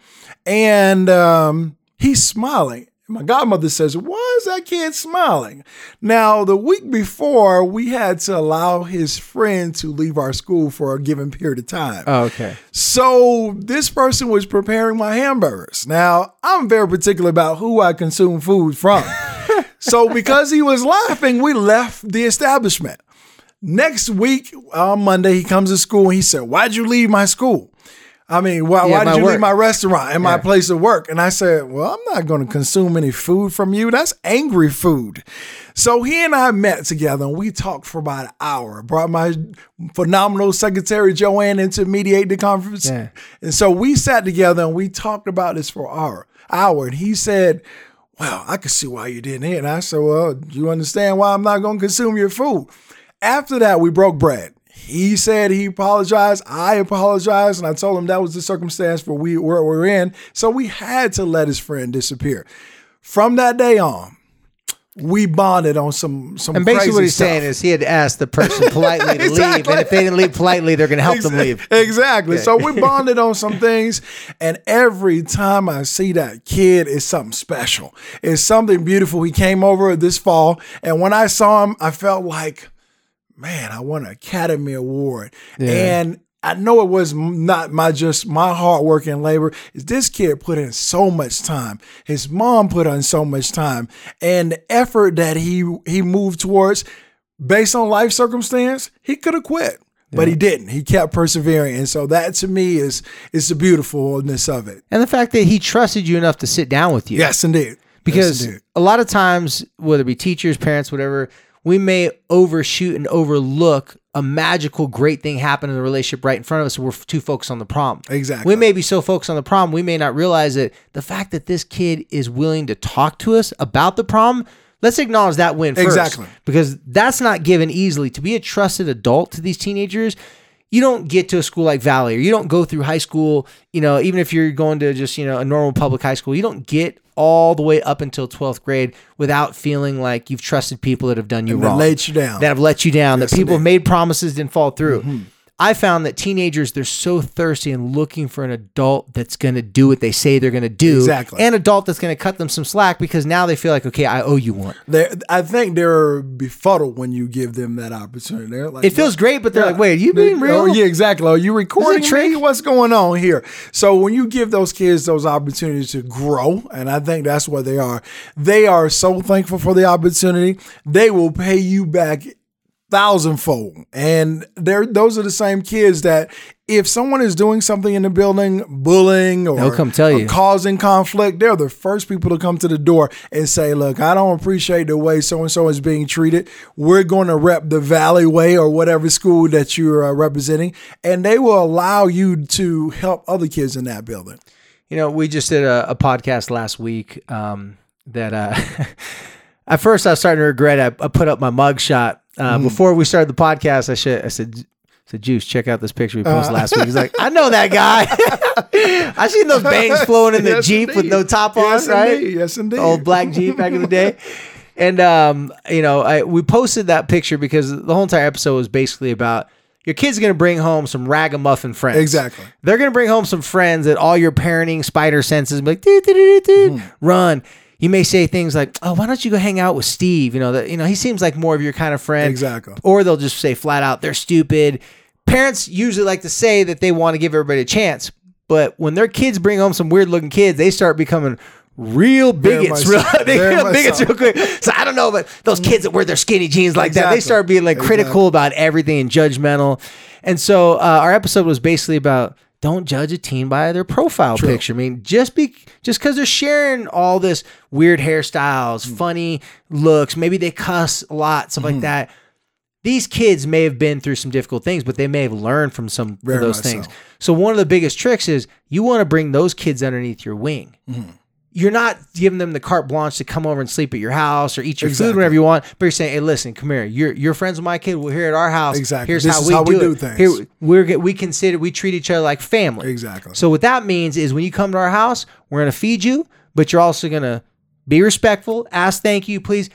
and um, he's smiling. My godmother says, Why is that kid smiling? Now, the week before, we had to allow his friend to leave our school for a given period of time. oh, okay. So this person was preparing my hamburgers. Now, I'm very particular about who I consume food from. *laughs* so because he was laughing, we left the establishment. Next week on Monday, he comes to school and he said, Why'd you leave my school? I mean, why, Yeah, why did you work. leave my restaurant and my place of work? And I said, Well, I'm not going to consume any food from you. That's angry food. So he and I met together and we talked for about an hour. Brought my phenomenal secretary Joanne in to mediate the conference. Yeah. And so we sat together and we talked about this for an hour. hour. And he said, Well, I can see why you didn't eat. And I said, Well, do you understand why I'm not going to consume your food? After that, we broke bread. He said he apologized. I apologized, and I told him that was the circumstance for we where we're in. So we had to let his friend disappear. From that day on, we bonded on some some. And basically, crazy what he's stuff. saying is he had to ask the person *laughs* politely to leave, and if they didn't leave politely, they're going to help them leave. Exactly. So we *laughs* bonded on some things, and every time I see that kid, it's something special. It's something beautiful. He came over this fall, and when I saw him, I felt like, man, I won an Academy Award, and. I know it was not my just my hard work and labor. Is this kid put in so much time? His mom put in so much time, and the effort that he he moved towards, based on life circumstance, he could have quit but he didn't. He kept persevering, and so that to me is is the beautifulness of it. And the fact that he trusted you enough to sit down with you. Yes, indeed. because yes, indeed. a lot of times whether it be teachers parents whatever we may overshoot and overlook a magical great thing happen in the relationship right in front of us. We're too focused on the problem. Exactly. we may be so focused on the problem we may not realize that the fact that this kid is willing to talk to us about the problem let's acknowledge that win first. Exactly. because that's not given easily. To be a trusted adult to these teenagers you don't get to a school like Valley or you don't go through high school, you know, even if you're going to just, you know, a normal public high school, you don't get all the way up until 12th grade without feeling like you've trusted people that have done you that wrong. laid you down. That have let you down, Yes, that people have made promises didn't fall through. Mm-hmm. I found that teenagers they're so thirsty and looking for an adult that's going to do what they say they're going to do, Exactly. and adult that's going to cut them some slack because now they feel like okay, I owe you one. They're, I think they're befuddled when you give them that opportunity. They're like, It feels great, but they're like, wait, are you being real? Oh, yeah, exactly. Are you recording Is it a me? What's going on here? So when you give those kids those opportunities to grow, and I think that's what they are, they are so thankful for the opportunity. They will pay you back thousandfold. And they're those are the same kids that if someone is doing something in the building, bullying or, They'll come tell or you. causing conflict, they're the first people to come to the door and say, Look, I don't appreciate the way so and so is being treated. We're going to rep the Valley Way or whatever school that you're uh, representing. And they will allow you to help other kids in that building. You know, we just did a, a podcast last week um, that uh, *laughs* at first I was starting to regret. I, I put up my mug uh, before we started the podcast. I should I said. I Said Juice, check out this picture we posted last week. He's like, I know that guy. *laughs* I seen those bangs *laughs* flowing in the Yes, Jeep with no top on, Yes, right? indeed. Yes, indeed. old black Jeep back in the day. *laughs* And um, you know, I we posted that picture because the whole entire episode was basically about your kid's gonna bring home some ragamuffin friends. Exactly. They're gonna bring home some friends that all your parenting spider senses be like, "Doo, doo, doo, doo, doo," Mm-hmm. run. You may say things like, "Oh, why don't you go hang out with Steve?" You know that you know he seems like more of your kind of friend. Exactly. Or they'll just say flat out, "They're stupid." Parents usually like to say that they want to give everybody a chance, but when their kids bring home some weird looking kids, they start becoming real bigots. Real, they *laughs* become bigots real quick. So I don't know, but those kids that wear their skinny jeans like that, they start being like critical about everything and judgmental. And so uh, our episode was basically about don't judge a teen by their profile picture. I mean, just be just because they're sharing all this weird hairstyles, Mm. funny looks, maybe they cuss a lot, stuff Mm-hmm. like that. These kids may have been through some difficult things, but they may have learned from some Very of those much things. so. One of the biggest tricks is you want to bring those kids underneath your wing. Mm-hmm. You're not giving them the carte blanche to come over and sleep at your house or eat your food whenever you want, but you're saying, "Hey, listen, come here. You're you're friends with my kid. We're here at our house. Exactly. Here's This how, we, how we do do it. things." Here we're we consider we treat each other like family. Exactly. So what that means is when you come to our house, we're gonna feed you, but you're also gonna be respectful, ask thank you, please.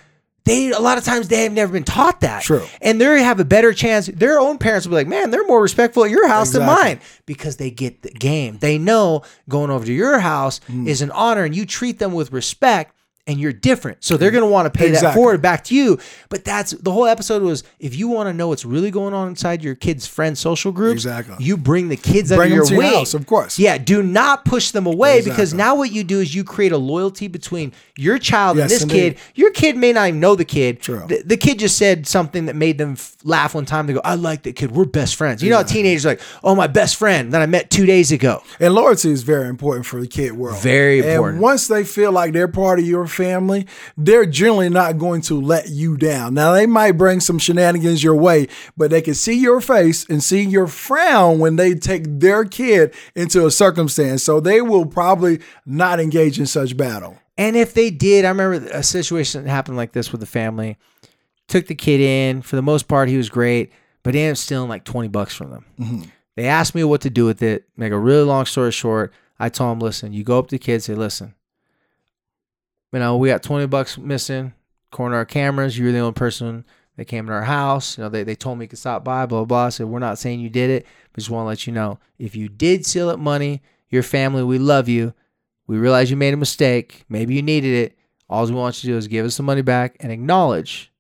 They a lot of times they have never been taught that. True. And they have a better chance. Their own parents will be like, man, they're more respectful at your house than mine because they get the game. They know going over to your house Mm. is an honor and you treat them with respect and you're different. So they're going to want to pay that forward back to you. But that's the whole episode was if you want to know what's really going on inside your kids' friend social groups, Exactly. you bring the kids Bring under your to your house, of course. Yeah, do not push them away because now what you do is you create a loyalty between your child and this indeed. kid. Your kid may not even know the kid. True. The, the kid just said something that made them f- laugh one time. They go, "I like that kid. We're best friends." You know, a teenager's like, "Oh, my best friend that I met two days ago." And loyalty is very important for the kid world. Very And important. once they feel like they're part of your family, they're generally not going to let you down. Now they might bring some shenanigans your way, but they can see your face and see your frown when they take their kid into a circumstance. So they will probably not engage in such battle. And if they did, I remember a situation that happened like this with the family. Took the kid in. For the most part, he was great, but ended up stealing like 20 bucks from them. Mm-hmm. They asked me what to do with it. Make a really long story short, I told them, listen, you go up to the kid, say, listen, you know, we got 20 bucks missing, corner our cameras. You're the only person that came in our house. You know, they, they told me you could stop by, blah, blah, blah. I said, we're not saying you did it, We just want to let you know if you did steal that money, your family, we love you. We realize you made a mistake. Maybe you needed it. All we want you to do is give us the money back and acknowledge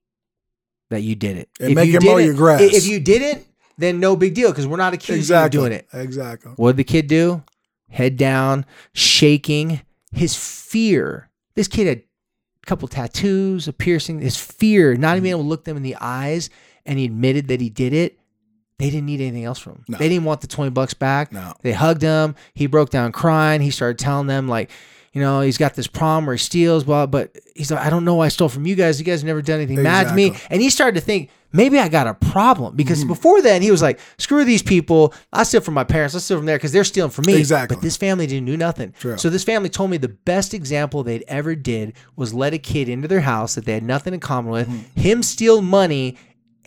that you did it. And make you it mow your grass. If you didn't, then no big deal because we're not accusing Exactly. you of doing it. Exactly. What did the kid do? Head down, shaking. His fear. This kid had a couple tattoos, a piercing. His fear, not even mm-hmm. able to look them in the eyes, and he admitted that he did it. They didn't need anything else from him. No. They didn't want the 20 bucks back. No. They hugged him. He broke down crying. He started telling them, like, you know, he's got this problem where he steals, blah, but he's like, I don't know why I stole from you guys. You guys never done anything mad to me. And he started to think, maybe I got a problem because Mm-hmm. before then he was like, screw these people. I steal from my parents. I steal from there because they're stealing from me. Exactly. But this family didn't do nothing. True. So this family told me the best example they'd ever did was let a kid into their house that they had nothing in common with, him steal money.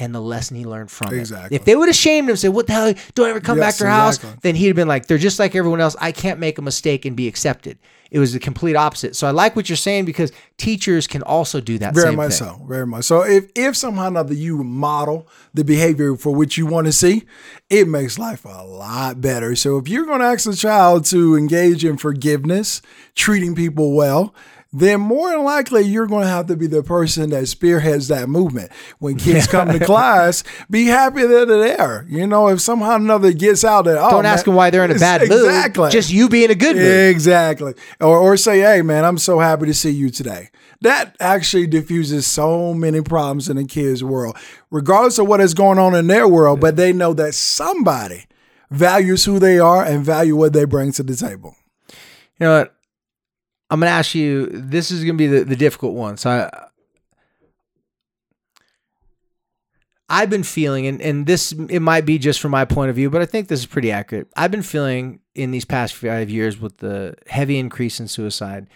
And the lesson he learned from. Exactly. it. If they would have shamed him, said, "What the hell? Don't ever come back to our house," then he'd have been like, "They're just like everyone else. I can't make a mistake and be accepted." It was the complete opposite. So I like what you're saying because teachers can also do that. Very much thing. so. Very much so. If if somehow or another you model the behavior for which you want to see, it makes life a lot better. So if you're going to ask a child to engage in forgiveness, treating people well, then more than likely you're going to have to be the person that spearheads that movement. When kids come to *laughs* class, be happy that they're there. You know, if somehow or another gets out that oh, Don't ask man- them why they're in a bad mood. Exactly. Just you being a good mood. Exactly. Or, or say, hey, man, I'm so happy to see you today. That actually diffuses so many problems in the kids' world, regardless of what is going on in their world, but they know that somebody values who they are and value what they bring to the table. You know what? I'm gonna ask you. This is gonna be the, the difficult one. So I, I've been feeling, and and this it might be just from my point of view, but I think this is pretty accurate. I've been feeling in these past five years with the heavy increase in suicide.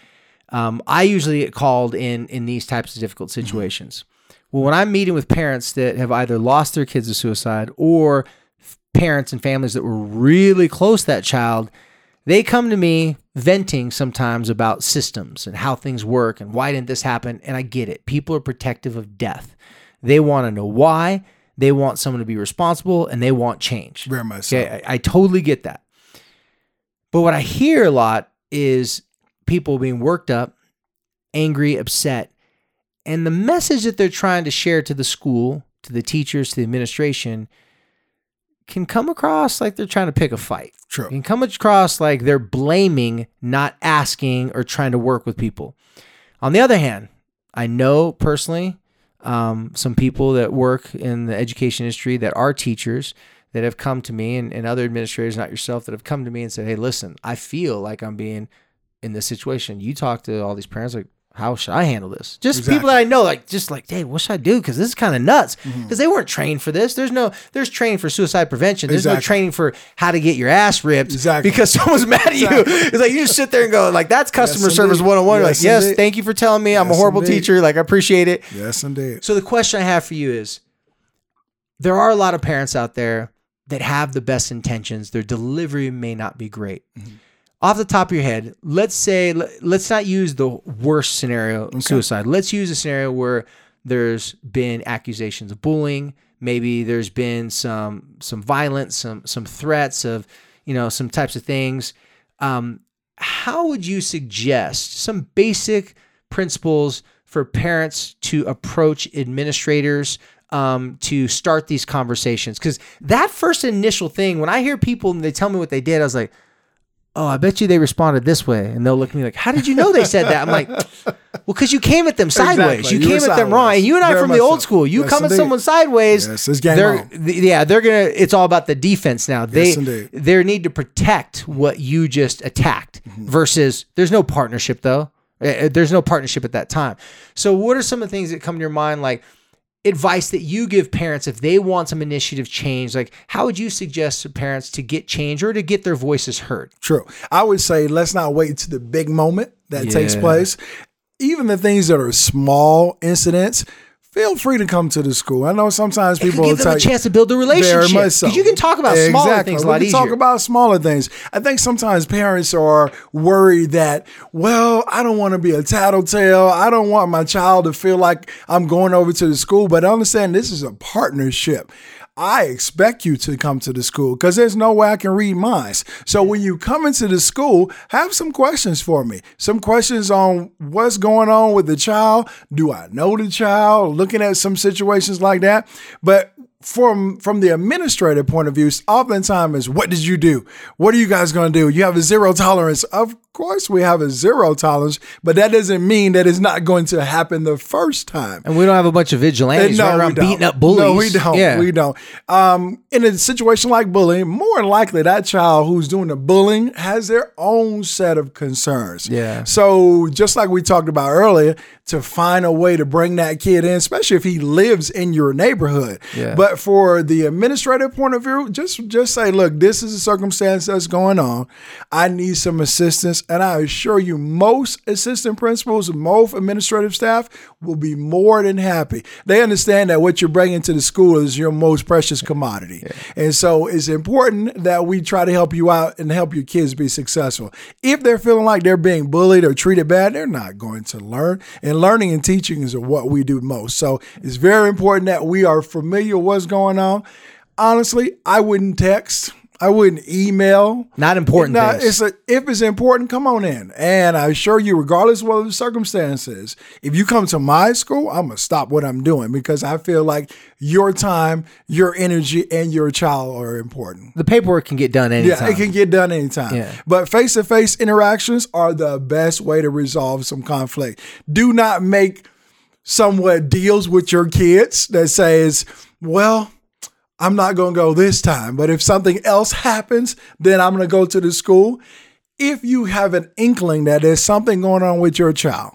Um, I usually get called in in these types of difficult situations. Well, when I'm meeting with parents that have either lost their kids to suicide or parents and families that were really close to that child, they come to me venting sometimes about systems and how things work and why didn't this happen. And I get it. People are protective of death. They want to know why. They want someone to be responsible and they want change. Very much so. Okay, I, I totally get that. But what I hear a lot is people being worked up, angry, upset, and the message that they're trying to share to the school, to the teachers, to the administration can come across like they're trying to pick a fight. True. Come across like they're blaming, not asking, or trying to work with people. On the other hand, I know personally um, some people that work in the education industry that are teachers that have come to me and, and other administrators, not yourself, that have come to me and said, Hey, listen, I feel like I'm being in this situation. You talk to all these parents, like, how should I handle this? Just people that I know, like, just like, Dave, what should I do? Because this is kind of nuts. Because Mm-hmm. they weren't trained for this. There's no, there's training for suicide prevention. There's no training for how to get your ass ripped Exactly. because *laughs* someone's mad at you. It's like you just sit there and go, like, that's customer Yes, service indeed. 101. You're Yes, like, yes, indeed. thank you for telling me I'm a horrible indeed. teacher. Like, I appreciate it. Yes, indeed. So the question I have for you is there are a lot of parents out there that have the best intentions. Their delivery may not be great. Off the top of your head, let's say let- let's not use the worst scenario, in suicide. Let's use a scenario where there's been accusations of bullying, maybe there's been some some violence, some some threats of, you know, some types of things. Um, how would you suggest some basic principles for parents to approach administrators um, to start these conversations? Because that first initial thing, when I hear people and they tell me what they did, I was like, oh, I bet you they responded this way. And they'll look at me like, how did you know they said that? I'm like, *laughs* well, because you came at them sideways. Exactly. You, You came at them wrong. And you and I Very from the old so. school. You Yes, come at someone sideways. Yes, it's game they're, on. th- yeah, they're gonna. It's all about the defense now. They Yes, indeed. they need to protect what you just attacked. Mm-hmm. Versus, there's no partnership though. Uh, uh, There's no partnership at that time. So, what are some of the things that come to your mind, like? Advice that you give parents if they want some initiative change like how would you suggest to parents to get change or to get their voices heard True. I would say let's not wait to the big moment that takes place. Even the things that are small incidents, feel free to come to the school. I know sometimes people give will them a chance to build a relationship Very so. because you can talk about smaller Exactly. things a we lot can easier talk about smaller things. I think sometimes parents are worried that, well, I don't want to be a tattletale. I don't want my child to feel like I'm going over to the school. But I understand this is a partnership. I expect you to come to the school because there's no way I can read minds. So when you come into the school, have some questions for me. Some questions on what's going on with the child. Do I know the child? Looking at some situations like that. But from from the administrative point of view, oftentimes is what did you do? What are you guys going to do? You have a zero tolerance. Of course, we have a zero tolerance, but that doesn't mean that it's not going to happen the first time. and we don't have a bunch of vigilantes running around beating up bullies No, we don't. yeah We don't. Um, in a situation like bullying, more than likely that child who's doing the bullying has their own set of concerns. Yeah. So just like we talked about earlier, to find a way to bring that kid in, especially if he lives in your neighborhood. Yeah. But for the administrative point of view, just just say, look, this is a circumstance that's going on. I need some assistance, and I assure you, most assistant principals, and most administrative staff will be more than happy. They understand that what you're bringing to the school is your most precious commodity, and so it's important that we try to help you out and help your kids be successful. If they're feeling like they're being bullied or treated bad, they're not going to learn. And learning and teaching is what we do most. So it's very important that we are familiar with what's going on. Honestly, I wouldn't text. I wouldn't email. Not important Now, it's a, if it's important, come on in. And I assure you, regardless of what the circumstances, if you come to my school, I'm gonna stop what I'm doing because I feel like your time, your energy, and your child are important. the paperwork can get done anytime Yeah, it can get done anytime. Yeah. But face to face interactions are the best way to resolve some conflict. Do not make somewhat deals with your kids that says, well, I'm not going to go this time, but if something else happens, then I'm going to go to the school. If you have an inkling that there's something going on with your child,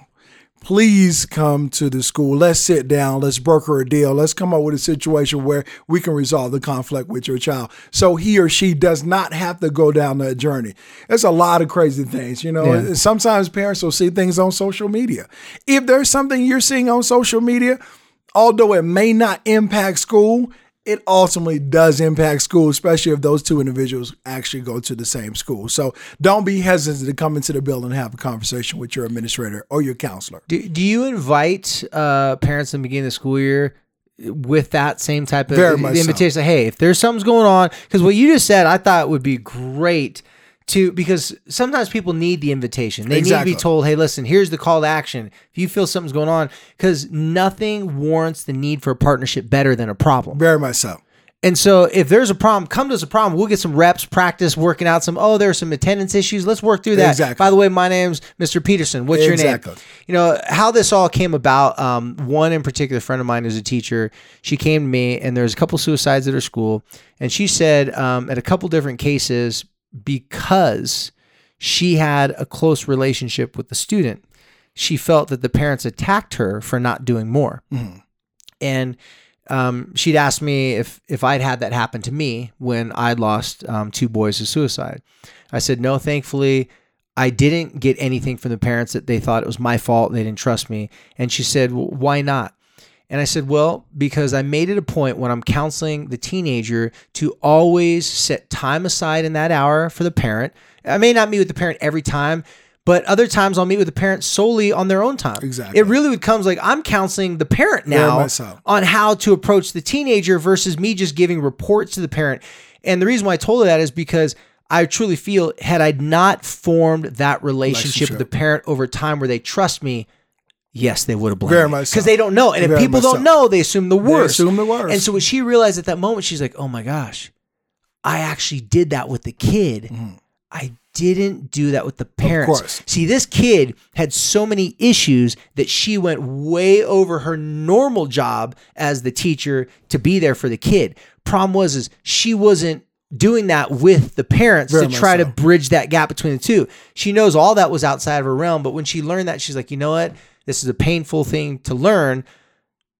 please come to the school. Let's sit down. Let's broker a deal. Let's come up with a situation where we can resolve the conflict with your child. So he or she does not have to go down that journey. There's a lot of crazy things, you know. Yeah. Sometimes parents will see things on social media. If there's something you're seeing on social media, although it may not impact school, it ultimately does impact school, especially if those two individuals actually go to the same school. So don't be hesitant to come into the building and have a conversation with your administrator or your counselor. do, do you invite uh, parents in the beginning of the school year with that same type of Very much so. invitation say, hey if there's something's going on because what you just said i thought would be great to because sometimes people need the invitation they need to be told hey listen here's the call to action if you feel something's going on because nothing warrants the need for a partnership better than a problem Very much so. and so if there's a problem, come to us a problem. We'll get some reps, practice, working out some, oh, there's some attendance issues. Let's work through that. Exactly. By the way, my name's Mr. Peterson. What's Exactly. your name? You know, how this all came about, um, one in particular, friend of mine who's a teacher, she came to me and there's a couple suicides at her school. And she said um, at a couple different cases, because she had a close relationship with the student, she felt that the parents attacked her for not doing more and um, she'd asked me if if I'd had that happen to me when I'd lost um, two boys to suicide. I said no. Thankfully, I didn't get anything from the parents that they thought it was my fault. They didn't trust me. And she said, well, "Why not?" And I said, "Well, because I made it a point when I'm counseling the teenager to always set time aside in that hour for the parent. I may not meet with the parent every time." But other times I'll meet with the parent solely on their own time. Exactly. It really becomes like I'm counseling the parent now on how to approach the teenager versus me just giving reports to the parent. And the reason why I told her that is because I truly feel had I not formed that relationship, with the parent over time where they trust me, Yes, they would have blamed Very much so. because they don't know, and if Very people much don't know, they assume the worst. assume the worst. And so what she realized at that moment, she's like, "Oh my gosh, I actually did that with the kid. Mm-hmm. I didn't do that with the parents. course. See, this kid had so many issues that she went way over her normal job as the teacher to be there for the kid. Problem was is she wasn't doing that with the parents Very to much try to so. bridge that gap between the two. She knows all that was outside of her realm, but when she learned that, she's like, you know what? This is a painful thing to learn,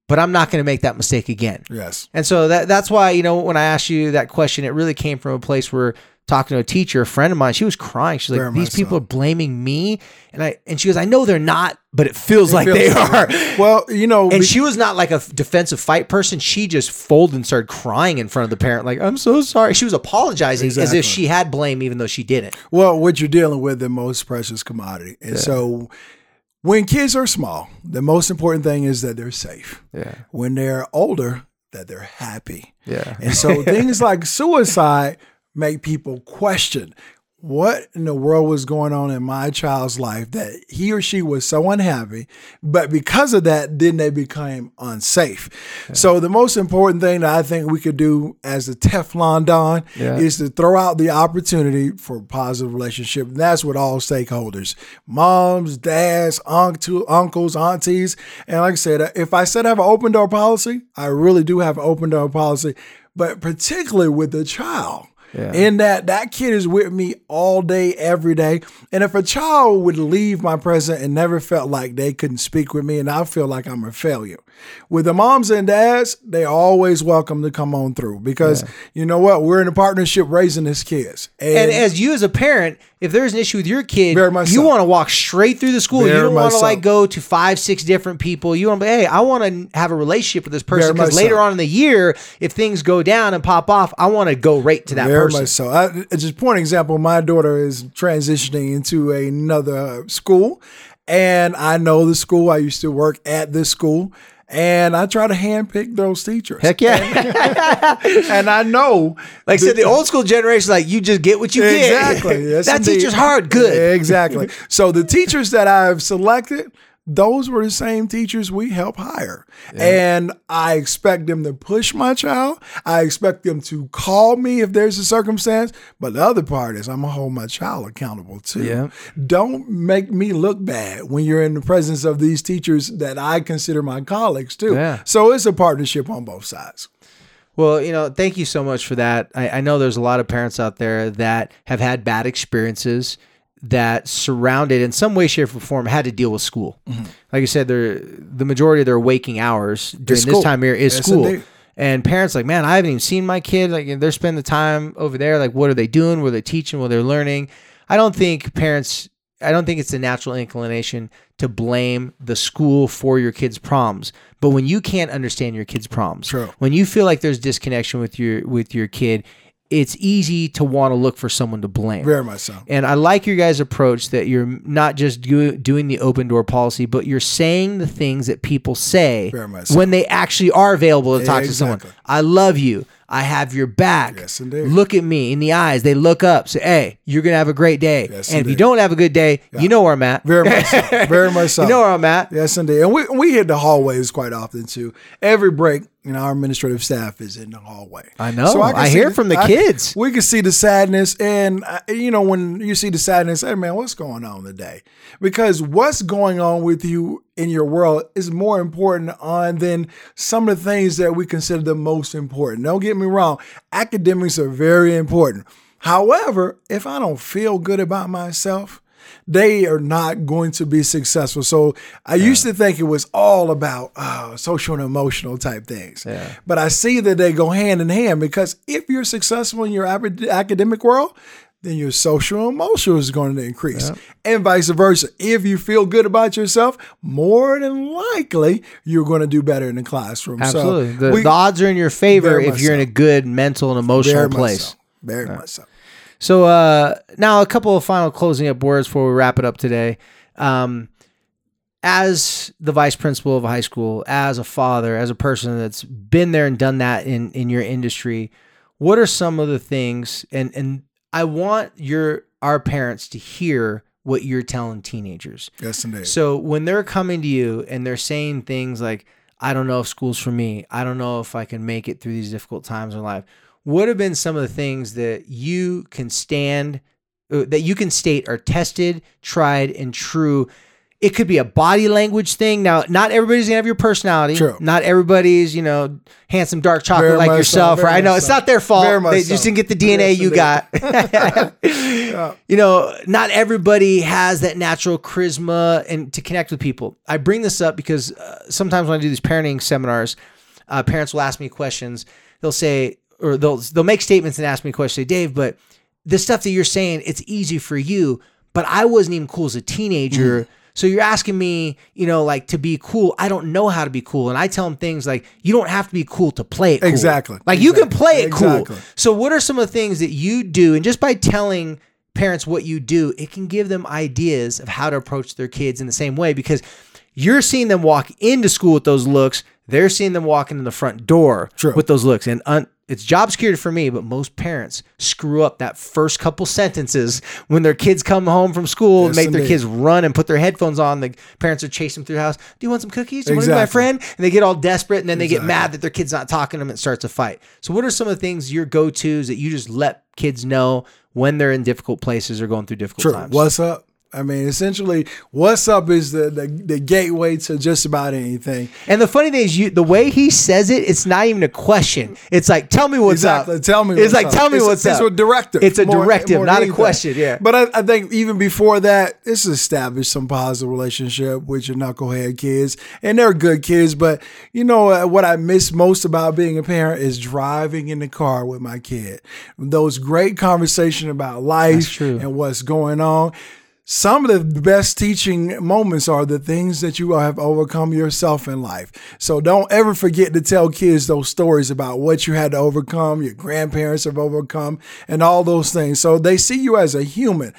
but I'm not going to make that mistake again. Yes. And so that that's why, you know, when I asked you that question, it really came from a place where talking to a teacher, a friend of mine, she was crying. She's like, Very These people so. are blaming me. And I and she goes, I know they're not, but it feels like Feels they like are. *laughs* Well, you know, And she was not like a defensive fight person. She just folded and started crying in front of the parent, like, I'm so sorry. She was apologizing as if she had blame, even though she didn't. Well, what you're dealing with the most precious commodity. And so when kids are small, the most important thing is that they're safe. Yeah. When they're older, that they're happy. Yeah. And so *laughs* things like suicide make people question what in the world was going on in my child's life that he or she was so unhappy, but because of that, then they became unsafe. So the most important thing that I think we could do as a Teflon Don Yeah. is to throw out the opportunity for a positive relationship. And that's with all stakeholders. Moms, dads, uncle, uncles, aunties. And like I said, if I said I have an open door policy, I really do have an open door policy, but particularly with the child. Yeah. In that that kid is with me all day, every day. And if a child would leave my presence and never felt like they couldn't speak with me, and I feel like I'm a failure. With the moms and dads, they always welcome to come on through because you know what? We're in a partnership raising these kids. And as you as a parent, if there's an issue with your kid, you so. want to walk straight through the school. you don't want to so. like go to five, six different people. You want to be, hey, I want to have a relationship with this person because later so. on in the year, if things go down and pop off, I want to go right to that Very person. so. I, just point example, my daughter is transitioning into another school, and I know the school. I used to work at this school, and I try to handpick those teachers. Heck yeah. and *laughs* I know, like I said, the old school generation, like you just get what you get. Exactly. Yes, that indeed. teacher's hard. Good. Exactly. So the teachers that I've selected, those were the same teachers we help hire. And I expect them to push my child. I expect them to call me if there's a circumstance. But the other part is I'm gonna hold my child accountable too. Yeah. Don't make me look bad when you're in the presence of these teachers that I consider my colleagues too. Yeah. So it's a partnership on both sides. Well, you know, thank you so much for that. I, I know there's a lot of parents out there that have had bad experiences that surrounded in some way, shape, or form had to deal with school. Like I said, they're the majority of their waking hours during this time of year is Yes, school. indeed. And parents like, man, I haven't even seen my kid. Like they're spending the time over there. Like, what are they doing? What are they teaching? What they're learning? I don't think parents. I don't think it's a natural inclination to blame the school for your kid's problems. But when you can't understand your kid's problems, True. when you feel like there's disconnection with your with your kid, it's easy to want to look for someone to blame. Very much so. And I like your guys' approach that you're not just do, doing the open door policy, but you're saying the things that people say so. when they actually are available to talk to someone. I love you. I have your back. Yes, indeed. Look at me in the eyes. They look up, say, "Hey, you're gonna have a great day." Yes, and if you don't have a good day, you know where I'm at. Very much so. *laughs* Very much so. you know where I'm at. Yes, indeed. And we, we hit the hallways quite often too. Every break, you know, our administrative staff is in the hallway. I know. can I see hear from the I- kids. We can see the sadness. And, uh, you know, when you see the sadness, hey, man, what's going on today? Because what's going on with you in your world is more important on than some of the things that we consider the most important. Don't get me wrong. Academics are very important. However, if I don't feel good about myself, they are not going to be successful. So I used to think it was all about uh, social and emotional type things. Yeah. But I see that they go hand in hand because if you're successful in your academic world, then your social and emotional is going to increase. And vice versa. If you feel good about yourself, more than likely you're going to do better in the classroom. Absolutely. So the, we- the odds are in your favor if you're in a good mental and emotional very much place. so. Very much so. So uh, now a couple of final closing up words before we wrap it up today. Um, as the vice principal of a high school, as a father, as a person that's been there and done that in in your industry, what are some of the things and and I want your our parents to hear what you're telling teenagers. Yes, indeed. So when they're coming to you and they're saying things like, I don't know if school's for me, I don't know if I can make it through these difficult times in life, what have been some of the things that you can stand, uh, that you can state are tested, tried, and true? It could be a body language thing. Now, not everybody's gonna have your personality. True. Not everybody's, you know, handsome dark chocolate Very like much so, yourself. right? I know much it's so. not their fault. Very They so. just didn't get the DNA you got. *laughs* *laughs* you know, not everybody has that natural charisma and to connect with people. I bring this up because uh, sometimes when I do these parenting seminars, uh, parents will ask me questions. They'll say, or they'll they'll make statements and ask me questions. Say, Dave, but the stuff that you're saying, it's easy for you, but I wasn't even cool as a teenager. So you're asking me, you know, like to be cool. I don't know how to be cool, and I tell them things like, you don't have to be cool to play it. Cool. Exactly. Like you can play it Exactly. cool. So, what are some of the things that you do? And just by telling parents what you do, it can give them ideas of how to approach their kids in the same way because you're seeing them walk into school with those looks. They're seeing them walk into the front door True. with those looks. And un- it's job security for me, but most parents screw up that first couple sentences when their kids come home from school and Yes, make their kids run and put their headphones on. The parents are chasing them through the house. Do you want some cookies? Do you want to be my friend? And they get all desperate and then they get mad that their kid's not talking to them and starts a fight. So, what are some of the things your go tos that you just let kids know when they're in difficult places or going through difficult True. times? What's up? I mean, essentially, what's up is the, the the gateway to just about anything. And the funny thing is, you the way he says it, it's not even a question. It's like, tell me what's exactly. up. Tell me. It's what's like, up. tell me It's- what's it's up. a directive. It's a more- directive, more not a question. Yeah. But I, I think even before that, it's established some positive relationship with your knucklehead kids, and they're good kids. But you know what I miss most about being a parent is driving in the car with my kid. Those great conversation about life and what's going on. Some of the best teaching moments are the things that you have overcome yourself in life. So don't ever forget to tell kids those stories about what you had to overcome, your grandparents have overcome, and all those things. So they see you as a human.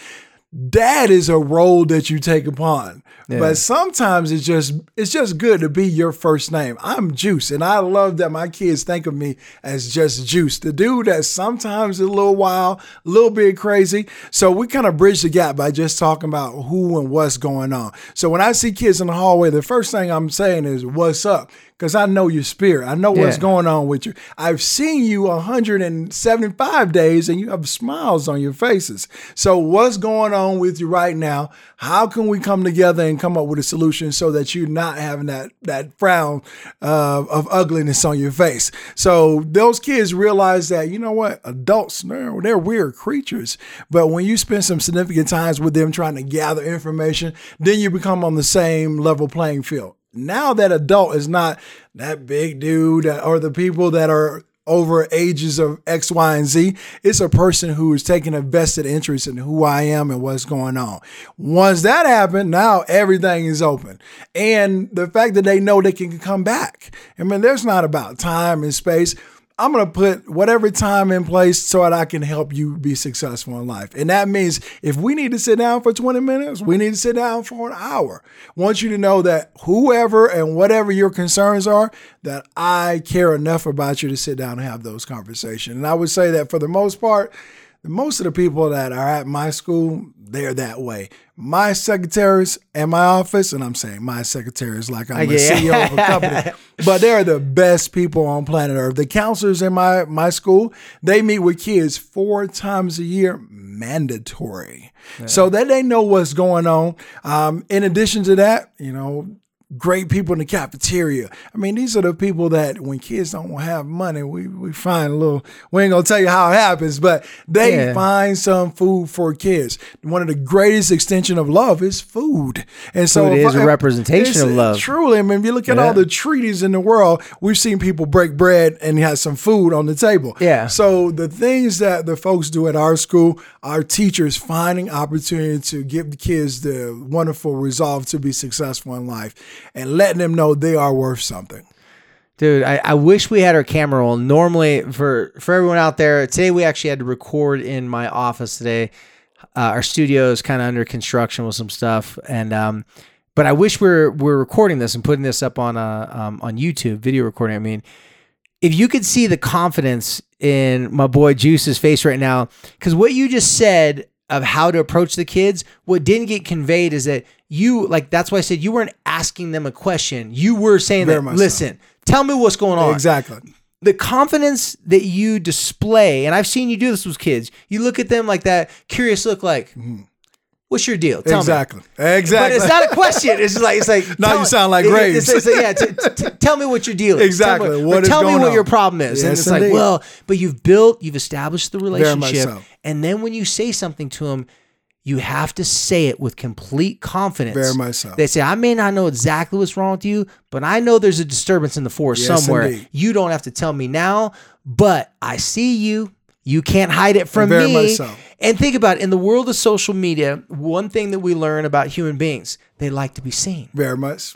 Dad is a role that you take upon. But sometimes it's just it's just good to be your first name. I'm Juice, and I love that my kids think of me as just Juice, the dude that sometimes is a little wild, a little bit crazy. So we kind of bridge the gap by just talking about who and what's going on. So when I see kids in the hallway, the first thing I'm saying is, "What's up?" Because I know your spirit. I know what's going on with you. I've seen you 175 days and you have smiles on your faces. So, what's going on with you right now? How can we come together and come up with a solution so that you're not having that, that frown uh, of ugliness on your face? So, those kids realize that, you know what? Adults, they're, they're weird creatures. But when you spend some significant times with them trying to gather information, then you become on the same level playing field now that adult is not that big dude or the people that are over ages of X, Y, and Z. It's a person who is taking a vested interest in who I am and what's going on. Once that happened, now everything is open. And the fact that they know they can come back. I mean, there's not about time and space. I'm going to put whatever time in place so that I can help you be successful in life. And that means if we need to sit down for 20 minutes, we need to sit down for an hour. I want you to know that whoever and whatever your concerns are, that I care enough about you to sit down and have those conversations. And I would say that for the most part, most of the people that are at my school, they're that way. My secretaries and my office, and I'm saying my secretaries like I'm a Yeah. CEO of a company, *laughs* but they're the best people on planet Earth. The counselors in my my school, they meet with kids four times a year, mandatory, so that they know what's going on. Um, in addition to that, you know, great people in the cafeteria. I mean, these are the people that when kids don't have money, we, we find a little, we ain't gonna tell you how it happens, but they Yeah. find some food for kids. One of the greatest extension of love is food. And so Food if is a representation of love. Truly, I mean, if you look at Yeah. all the treaties in the world, we've seen people break bread and have some food on the table. Yeah. So the things that the folks do at our school, our teachers finding opportunity to give the kids the wonderful resolve to be successful in life and letting them know they are worth something. Dude, I, I wish we had our camera on. Normally, for for everyone out there, today we actually had to record in my office today. Uh, our studio is kind of under construction with some stuff, and um, but I wish we're we're recording this and putting this up on uh um, on YouTube video recording. I mean, if you could see the confidence in my boy Juice's face right now, because what you just said of how to approach the kids. What didn't get conveyed is that you like that's why I said you weren't asking them a question. You were saying Very that so. listen, tell me what's going on. Exactly. The confidence that you display, and I've seen you do this with kids. You look at them like that curious look, like, mm-hmm. "What's your deal? Tell me." Exactly. Exactly. But it's not a question. It's just like it's like. *laughs* Now you sound like Graves. It's, it's, yeah. T- t- tell me what your deal is. Exactly. Tell me, What tell me what on? your problem is. and Yes, it's like, well, but you've built, you've established the relationship, so. and then when you say something to them, you have to say it with complete confidence. Very much so. They say, I may not know exactly what's wrong with you, but I know there's a disturbance in the force Yes, somewhere. indeed. You don't have to tell me now, but I see you. You can't hide it from Very me. much so. And think about it, in the world of social media, one thing that we learn about human beings, they like to be seen. Very much.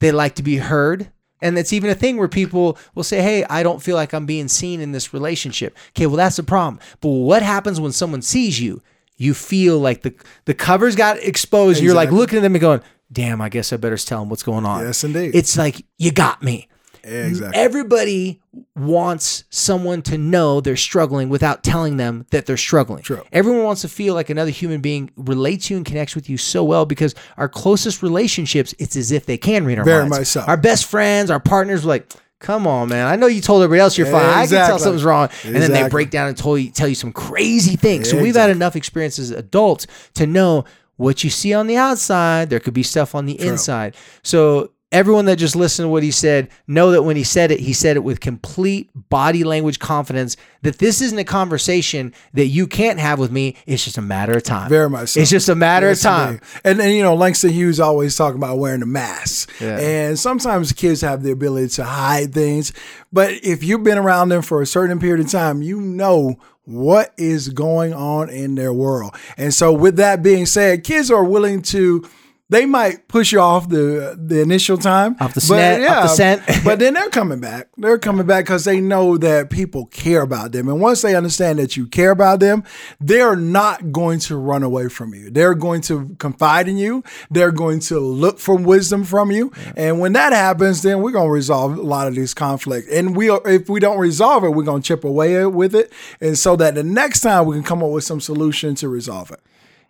They like to be heard. And it's even a thing where people will say, Hey, I don't feel like I'm being seen in this relationship. Okay, well, that's the problem. But what happens when someone sees you? You feel like the the covers got exposed. You're like looking at them and going, Damn, I guess I better tell them what's going on. Yes, indeed. It's like, You got me. Exactly. Everybody wants someone to know they're struggling without telling them that they're struggling. True. Everyone wants to feel like another human being relates to you and connects with you so well because our closest relationships, it's as if they can read our Very minds. so. Our best friends, our partners, like, come on, man. I know you told everybody else you're fine. I can tell something's wrong. And then they break down and tell you, tell you some crazy things. So we've had enough experience as adults to know what you see on the outside, there could be stuff on the inside. So everyone that just listened to what he said, know that when he said it, he said it with complete body language confidence that this isn't a conversation that you can't have with me. It's just a matter of time. Very much so. It's just a matter Yes, of time. And then you know, Langston Hughes always talking about wearing a mask. Yeah. And sometimes kids have the ability to hide things. But if you've been around them for a certain period of time, you know what is going on in their world. And so with that being said, kids are willing to they might push you off the the initial time, Off the but snet- off the scent. *laughs* but then they're coming back. They're coming back because they know that people care about them. And once they understand that you care about them, they're not going to run away from you. They're going to confide in you. They're going to look for wisdom from you. And when that happens, then we're going to resolve a lot of these conflicts. And we, if we don't resolve it, we're going to chip away with it. And so that the next time we can come up with some solution to resolve it.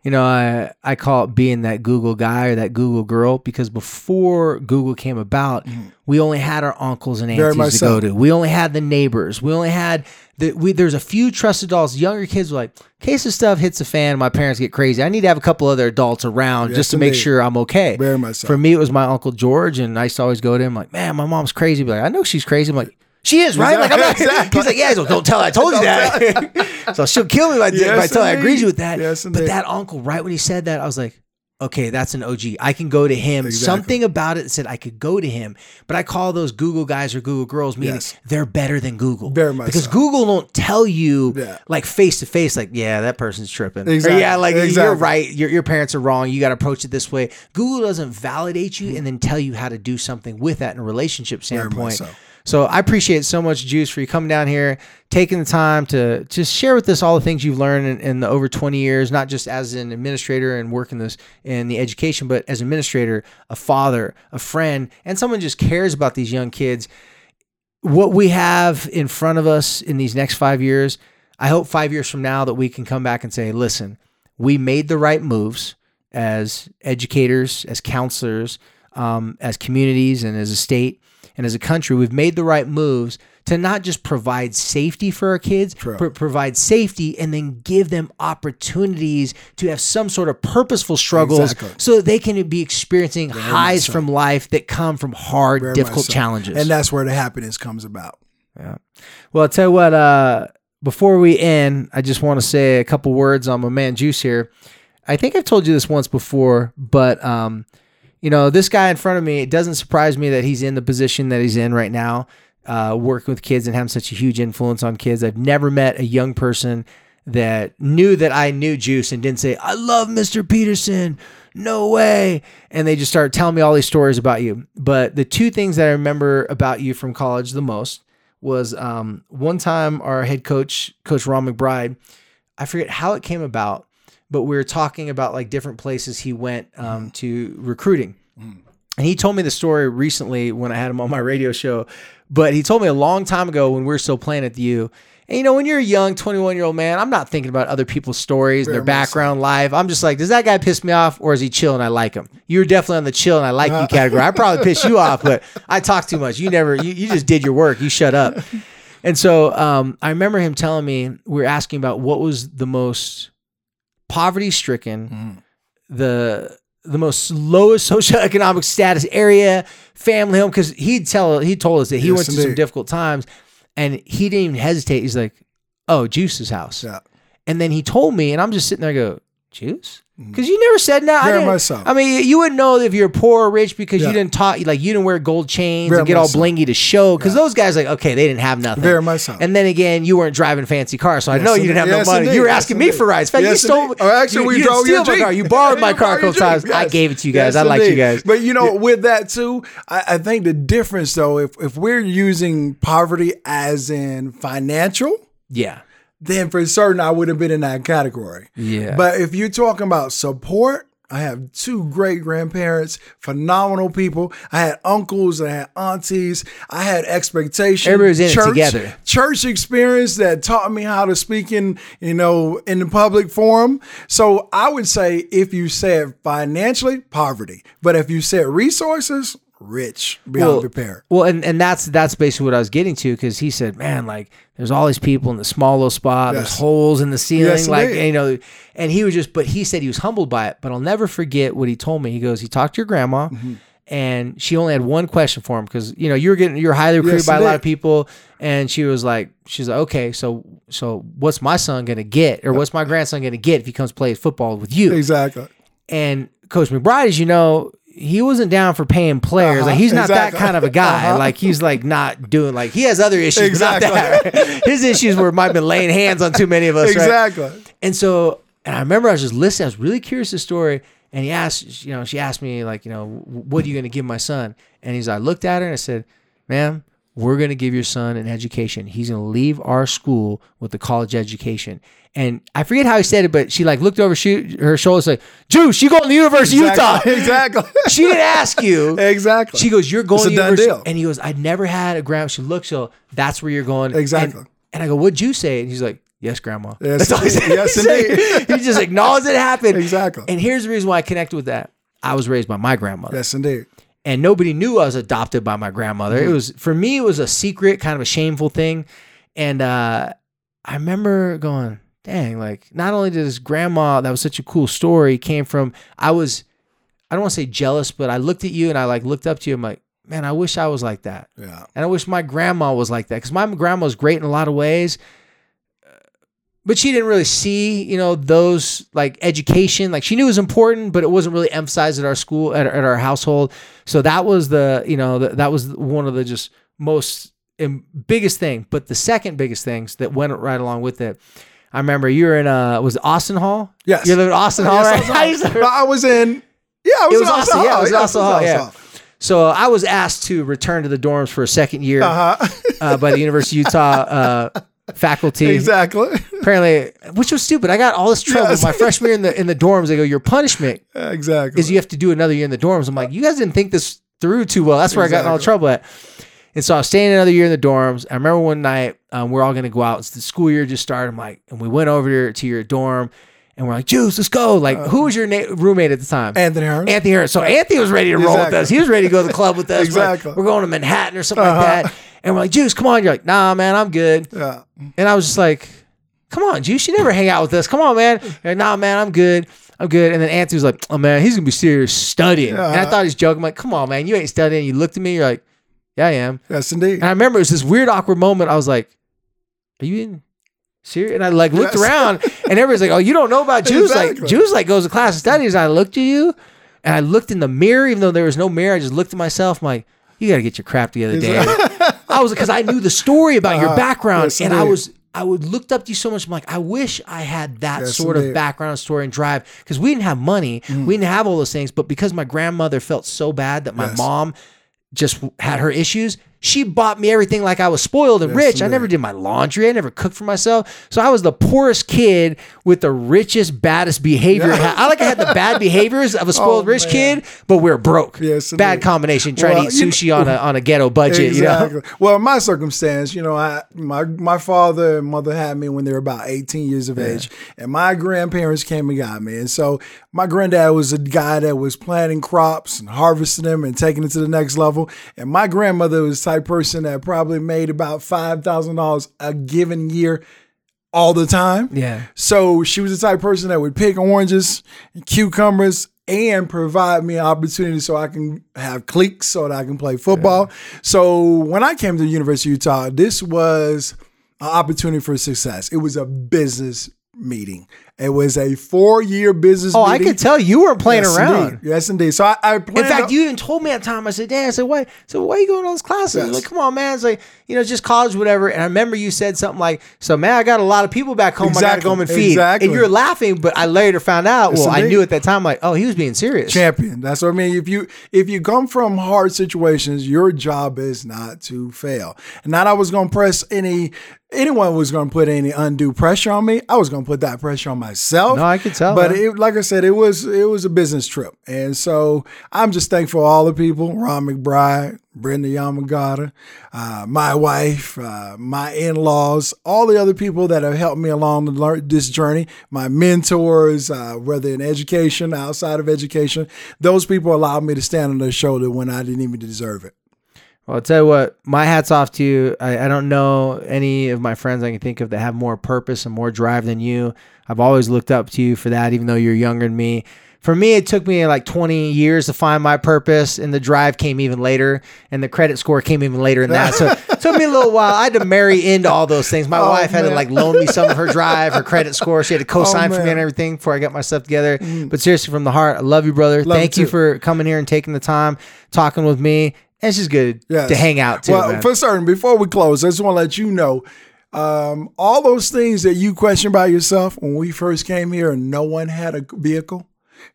You know, I I call it being that Google guy or that Google girl because before Google came about, mm. we only had our uncles and. Aunties to so. go to. We only had the neighbors. We only had the we. There's a few trusted adults. Younger kids were like, case of stuff hits the fan, my parents get crazy. I need to have a couple other adults around just to make indeed. sure I'm okay. Very much so. For me, it was my uncle George, and I used to always go to him like, man, my mom's crazy. But like, I know she's crazy. I'm like. She is right. Like I'm not. Exactly. *laughs* He's like, yeah. He's like, don't tell her I told you that. *laughs* so she'll kill me if I, if I tell her I agreed with that. Yes, but indeed. that uncle, right when he said that, I was like, okay, that's an OG. I can go to him. Exactly. Something about it said I could go to him. But I call those Google guys or Google girls, meaning Yes. they're better than Google. Very much Because so. Google don't tell you Yeah. like face to face, like, yeah, that person's tripping. Or, yeah, like you're right. Your, your parents are wrong. You got to approach it this way. Google doesn't validate you hmm. and then tell you how to do something with that in a relationship standpoint. so. So I appreciate so much, Juice, for you coming down here, taking the time to just share with us all the things you've learned in, in the over 20 years, not just as an administrator and working this in the education, but as administrator, a father, a friend, and someone just cares about these young kids. What we have in front of us in these next five years, I hope five years from now that we can come back and say, listen, we made the right moves as educators, as counselors, um, as communities, and as a state and as a country. We've made the right moves to not just provide safety for our kids, but provide safety and then give them opportunities to have some sort of purposeful struggles Exactly. so that they can be experiencing highs from life that come from hard, Very difficult challenges. And that's where the happiness comes about. Yeah. Well, I'll tell you what, uh, before we end, I just want to say a couple words on my man Juice here. I think I've told you this once before, but um, you know, this guy in front of me, it doesn't surprise me that he's in the position that he's in right now, uh, working with kids and having such a huge influence on kids. I've never met a young person that knew that I knew Juice and didn't say, I love Mr. Peterson. No way. And they just started telling me all these stories about you. But the two things that I remember about you from college the most was um, one time our head coach, Coach Ron McBride, I forget how it came about, but we were talking about like different places he went um, to recruiting. And he told me the story recently when I had him on my radio show. But he told me a long time ago when we were still playing at the U. And you know, when you're a young 21 year old man, I'm not thinking about other people's stories, their much so. background, life. I'm just like, does that guy piss me off or is he chill and I like him? You're definitely on the chill and I like you category. I probably piss you off, but *laughs* I talk too much. You never, you, you just did your work. You shut up. And so um, I remember him telling me, we were asking about what was the most poverty stricken, Mm. the the most lowest socioeconomic status area, family home. Because he'd tell he told us that he Yes, went through some difficult times, and he didn't even hesitate. He's like, "Oh, Juice's house," Yeah. and then he told me, and I'm just sitting there, I go, "Juice." Mm-hmm. Because you never said that. I. Very didn't- much so. I mean, you wouldn't know if you're poor or rich because you didn't talk like you didn't wear gold chains Very and get all so. blingy to show. Because those guys, like, okay, they didn't have nothing. Very much so. And then again, you weren't driving fancy cars, so I Yes, know you didn't have indeed. no money. indeed. You were Yes, asking me for rides. In fact, Yes, you stole. indeed. Or actually, you, we you drove your car. You borrowed *laughs* my car a couple times. I gave it to you guys. Yes, I like you guys. But you know, with that too, I, I think the difference though, if if we're using poverty as in financial, yeah. Then for certain I would have been in that category. Yeah. But if you're talking about support, I have two great grandparents, phenomenal people. I had uncles, I had aunties, I had expectations. Everybody was in it together. Church experience that taught me how to speak in, you know, in the public forum. So I would say if you said financially, poverty. But if you said resources, rich, beyond Well, repair. Well, and, and that's that's basically what I was getting to because he said, "Man, like there's all these people in the small little spot. There's holes in the ceiling, Yes, like indeed. you know." And he was just, but he said he was humbled by it. But I'll never forget what he told me. He goes, he talked to your grandma, Mm-hmm. and she only had one question for him because you know you're getting you're highly recruited Yes, by a lot of people, and she was like, she's like, okay, so so what's my son gonna get, or what's my grandson gonna get if he comes play football with you? Exactly. And Coach McBride, as you know, he wasn't down for paying players. Uh-huh, Like he's not exactly. that kind of a guy. Uh-huh. Like he's like not doing like he has other issues, Exactly. not that. *laughs* His issues were might have been laying hands on too many of us. right? Exactly. And so, and I remember I was just listening. I was really curious the story. And he asked, you know, she asked me like, you know, what are you going to give my son? And he's, I looked at her and I said, ma'am, we're going to give your son an education. He's going to leave our school with a college education. And I forget how he said it, but she like looked over she, her shoulder, and said, Juice, you going to the University of Utah. *laughs* Exactly. exactly. *laughs* She didn't ask you. exactly. She goes, "You're going It's to university," deal. and he goes, "I'd never had a grandma." She looked, so that's where you're going. Exactly. And, I go, "What'd you say?" And he's like, "Yes, grandma." Yes, That's all he said. yes, *laughs* He indeed. he just acknowledged it happened. Exactly. And here's the reason why I connected with that. I was raised by my grandmother, yes, indeed. And nobody knew I was adopted by my grandmother. Mm-hmm. It was for me, it was a secret, kind of a shameful thing. And uh, I remember going, "Dang!" Like, not only did this grandma that was such a cool story came from, I was, I don't want to say jealous, but I looked at you and I like looked up to you. I'm like, man, I wish I was like that. Yeah. And I wish my grandma was like that because my grandma was great in a lot of ways. But she didn't really see, you know, those like education. Like she knew it was important, but it wasn't really emphasized at our school, at, at our household. So that was the, you know, the, that was one of the just most biggest thing. But the second biggest things that went right along with it, I remember you were in, uh, was it Austin Hall? Yes. You lived in Austin Hall, Yes, right? was, *laughs* I used No, I was in. Yeah, I was, It was in Austin, yeah, it was Hall. Austin Hall, yeah. So I was asked to return to the dorms for a second year Uh-huh. uh, by the University of Utah uh, *laughs* faculty. exactly. Apparently, which was stupid. I got all this trouble Yes. my freshman year in the in the dorms. They go, your punishment exactly. is you have to do another year in the dorms. I'm like, you guys didn't think this through too well. That's where I got in all the trouble at. And so I was staying another year in the dorms. I remember one night um, we're all going to go out. It's the school year just started. I'm like, and we went over to, to your dorm, and we're like, Juice, let's go. Like, who was your na- roommate at the time? Anthony Harris. Anthony Harris. So Anthony was ready to roll with us. He was ready to go to the club with us. We're Exactly. We're, going to Manhattan or something Uh-huh. like that. And we're like, Juice, come on. You're like, nah, man, I'm good. yeah. And I was just like, come on, Juice, you never hang out with us. Come on, man. Like, nah, man, I'm good. I'm good. And then Anthony was like, oh, man, he's going to be serious studying. Yeah. And I thought he was joking. I'm like, come on, man, you ain't studying. You looked at me. You're like, yeah, I am. Yes, indeed. And I remember it was this weird, awkward moment. I was like, are you in serious? And I like looked Yes. around and everybody's like, oh, you don't know about Juice? Like, Juice like goes to class and studies. And I looked at you and I looked in the mirror, even though there was no mirror. I just looked at myself. I'm like, you got to get your crap together, Dave. *laughs* I was because I knew the story about your Uh-huh. background, Yes, and I was I would looked up to you so much. I'm like, I wish I had that Yes, sort of background story and drive because we didn't have money, we didn't have all those things, but because my grandmother felt so bad that my Yes. mom just had her issues, she bought me everything like I was spoiled and rich. I never did my laundry. I never cooked for myself. So I was the poorest kid with the richest, baddest behavior. I like I had the bad *laughs* behaviors of a oh, spoiled Oh, rich man. kid, but we're broke. Yes, Bad combination trying Well, to eat you know- sushi on a on a ghetto budget, you know. Exactly. Well, in my circumstance, you know, I my my father and mother had me when they were about 18 years of age, and my grandparents came and got me. And so my granddad was a guy that was planting crops and harvesting them and taking it to the next level. And my grandmother was type person that probably made about five thousand dollars a given year. All the time. Yeah. So she was the type of person that would pick oranges, and cucumbers, and provide me an opportunity so I can have cliques so that I can play football. So when I came to the University of Utah, this was an opportunity for success. It was a business meeting. It was a four-year business Oh, I could tell you weren't playing yes, around. Indeed. Yes, indeed. So I, I In fact, you even told me at the time. I said, "Dan, I said, why? So why are you going to all those classes?" Yes. Like, come on, man. It's like you know, just college, whatever. And I remember you said something like, "So, man, I got a lot of people back home. I got to go home and feed." Exactly. And you're laughing, but I later found out. Yes, well, I knew at that time, like, oh, he was being serious. champion. That's what I mean. If you if you come from hard situations, your job is not to fail. And not I was gonna press any anyone was gonna put any undue pressure on me. I was gonna put that pressure on myself. No, I could tell, But it, like I said, it was it was a business trip. And so I'm just thankful all the people, Ron McBride, Brenda Yamagata, uh, my wife, uh, my in-laws, all the other people that have helped me along the this journey, my mentors, uh, whether in education, outside of education, those people allowed me to stand on their shoulder when I didn't even deserve it. Well, I'll tell you what, my hat's off to you. I, I don't know any of my friends I can think of that have more purpose and more drive than you. I've always looked up to you for that, even though you're younger than me. For me, it took me like 20 years to find my purpose, and the drive came even later, and the credit score came even later than that. So *laughs* it took me a little while. I had to marry into all those things. My Oh, wife had to like loan me some of her drive, her credit score. She had to *laughs* co-sign for me. Mm. and everything before I got my stuff together. But seriously, from the heart, I love you, brother. Love Thank you you for coming here and taking the time, talking with me. It's just good Yes. to hang out too. Well, man. for certain, before we close, I just want to let you know um, all those things that you question about yourself when we first came here and no one had a vehicle.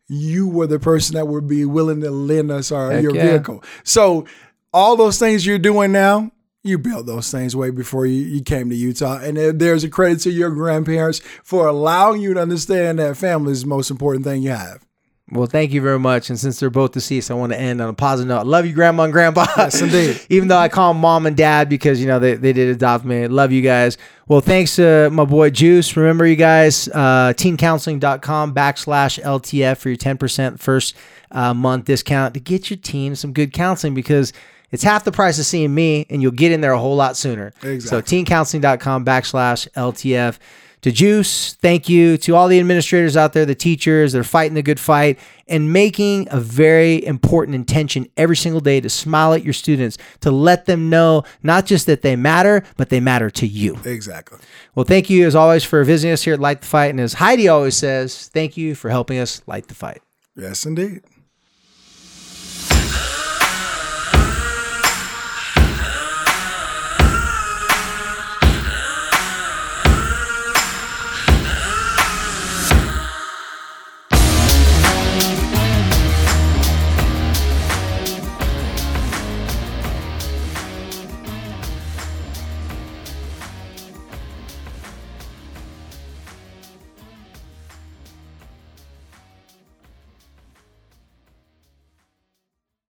You were the person that would be willing to lend us our Heck your yeah. vehicle. So all those things you're doing now, you built those things way before you, you came to Utah. And there's a credit to your grandparents for allowing you to understand that family is the most important thing you have. Well, thank you very much. And since they're both deceased, I want to end on a positive note. I love you, Grandma and Grandpa. Yes, indeed. *laughs* Even though I call them Mom and Dad because, you know, they, they did adopt me. Love you guys. Well, thanks to my boy Juice. Remember, you guys, uh, teencounseling.com backslash LTF for your 10% first uh, month discount to get your teen some good counseling because it's half the price of seeing me and you'll get in there a whole lot sooner. Exactly. So, teencounseling.com backslash LTF. To Juice, thank you to all the administrators out there, the teachers that are fighting the good fight and making a very important intention every single day to smile at your students, to let them know not just that they matter, but they matter to you. Exactly. Well, thank you as always for visiting us here at Light the Fight. And as Heidi always says, thank you for helping us light the fight. Yes, indeed.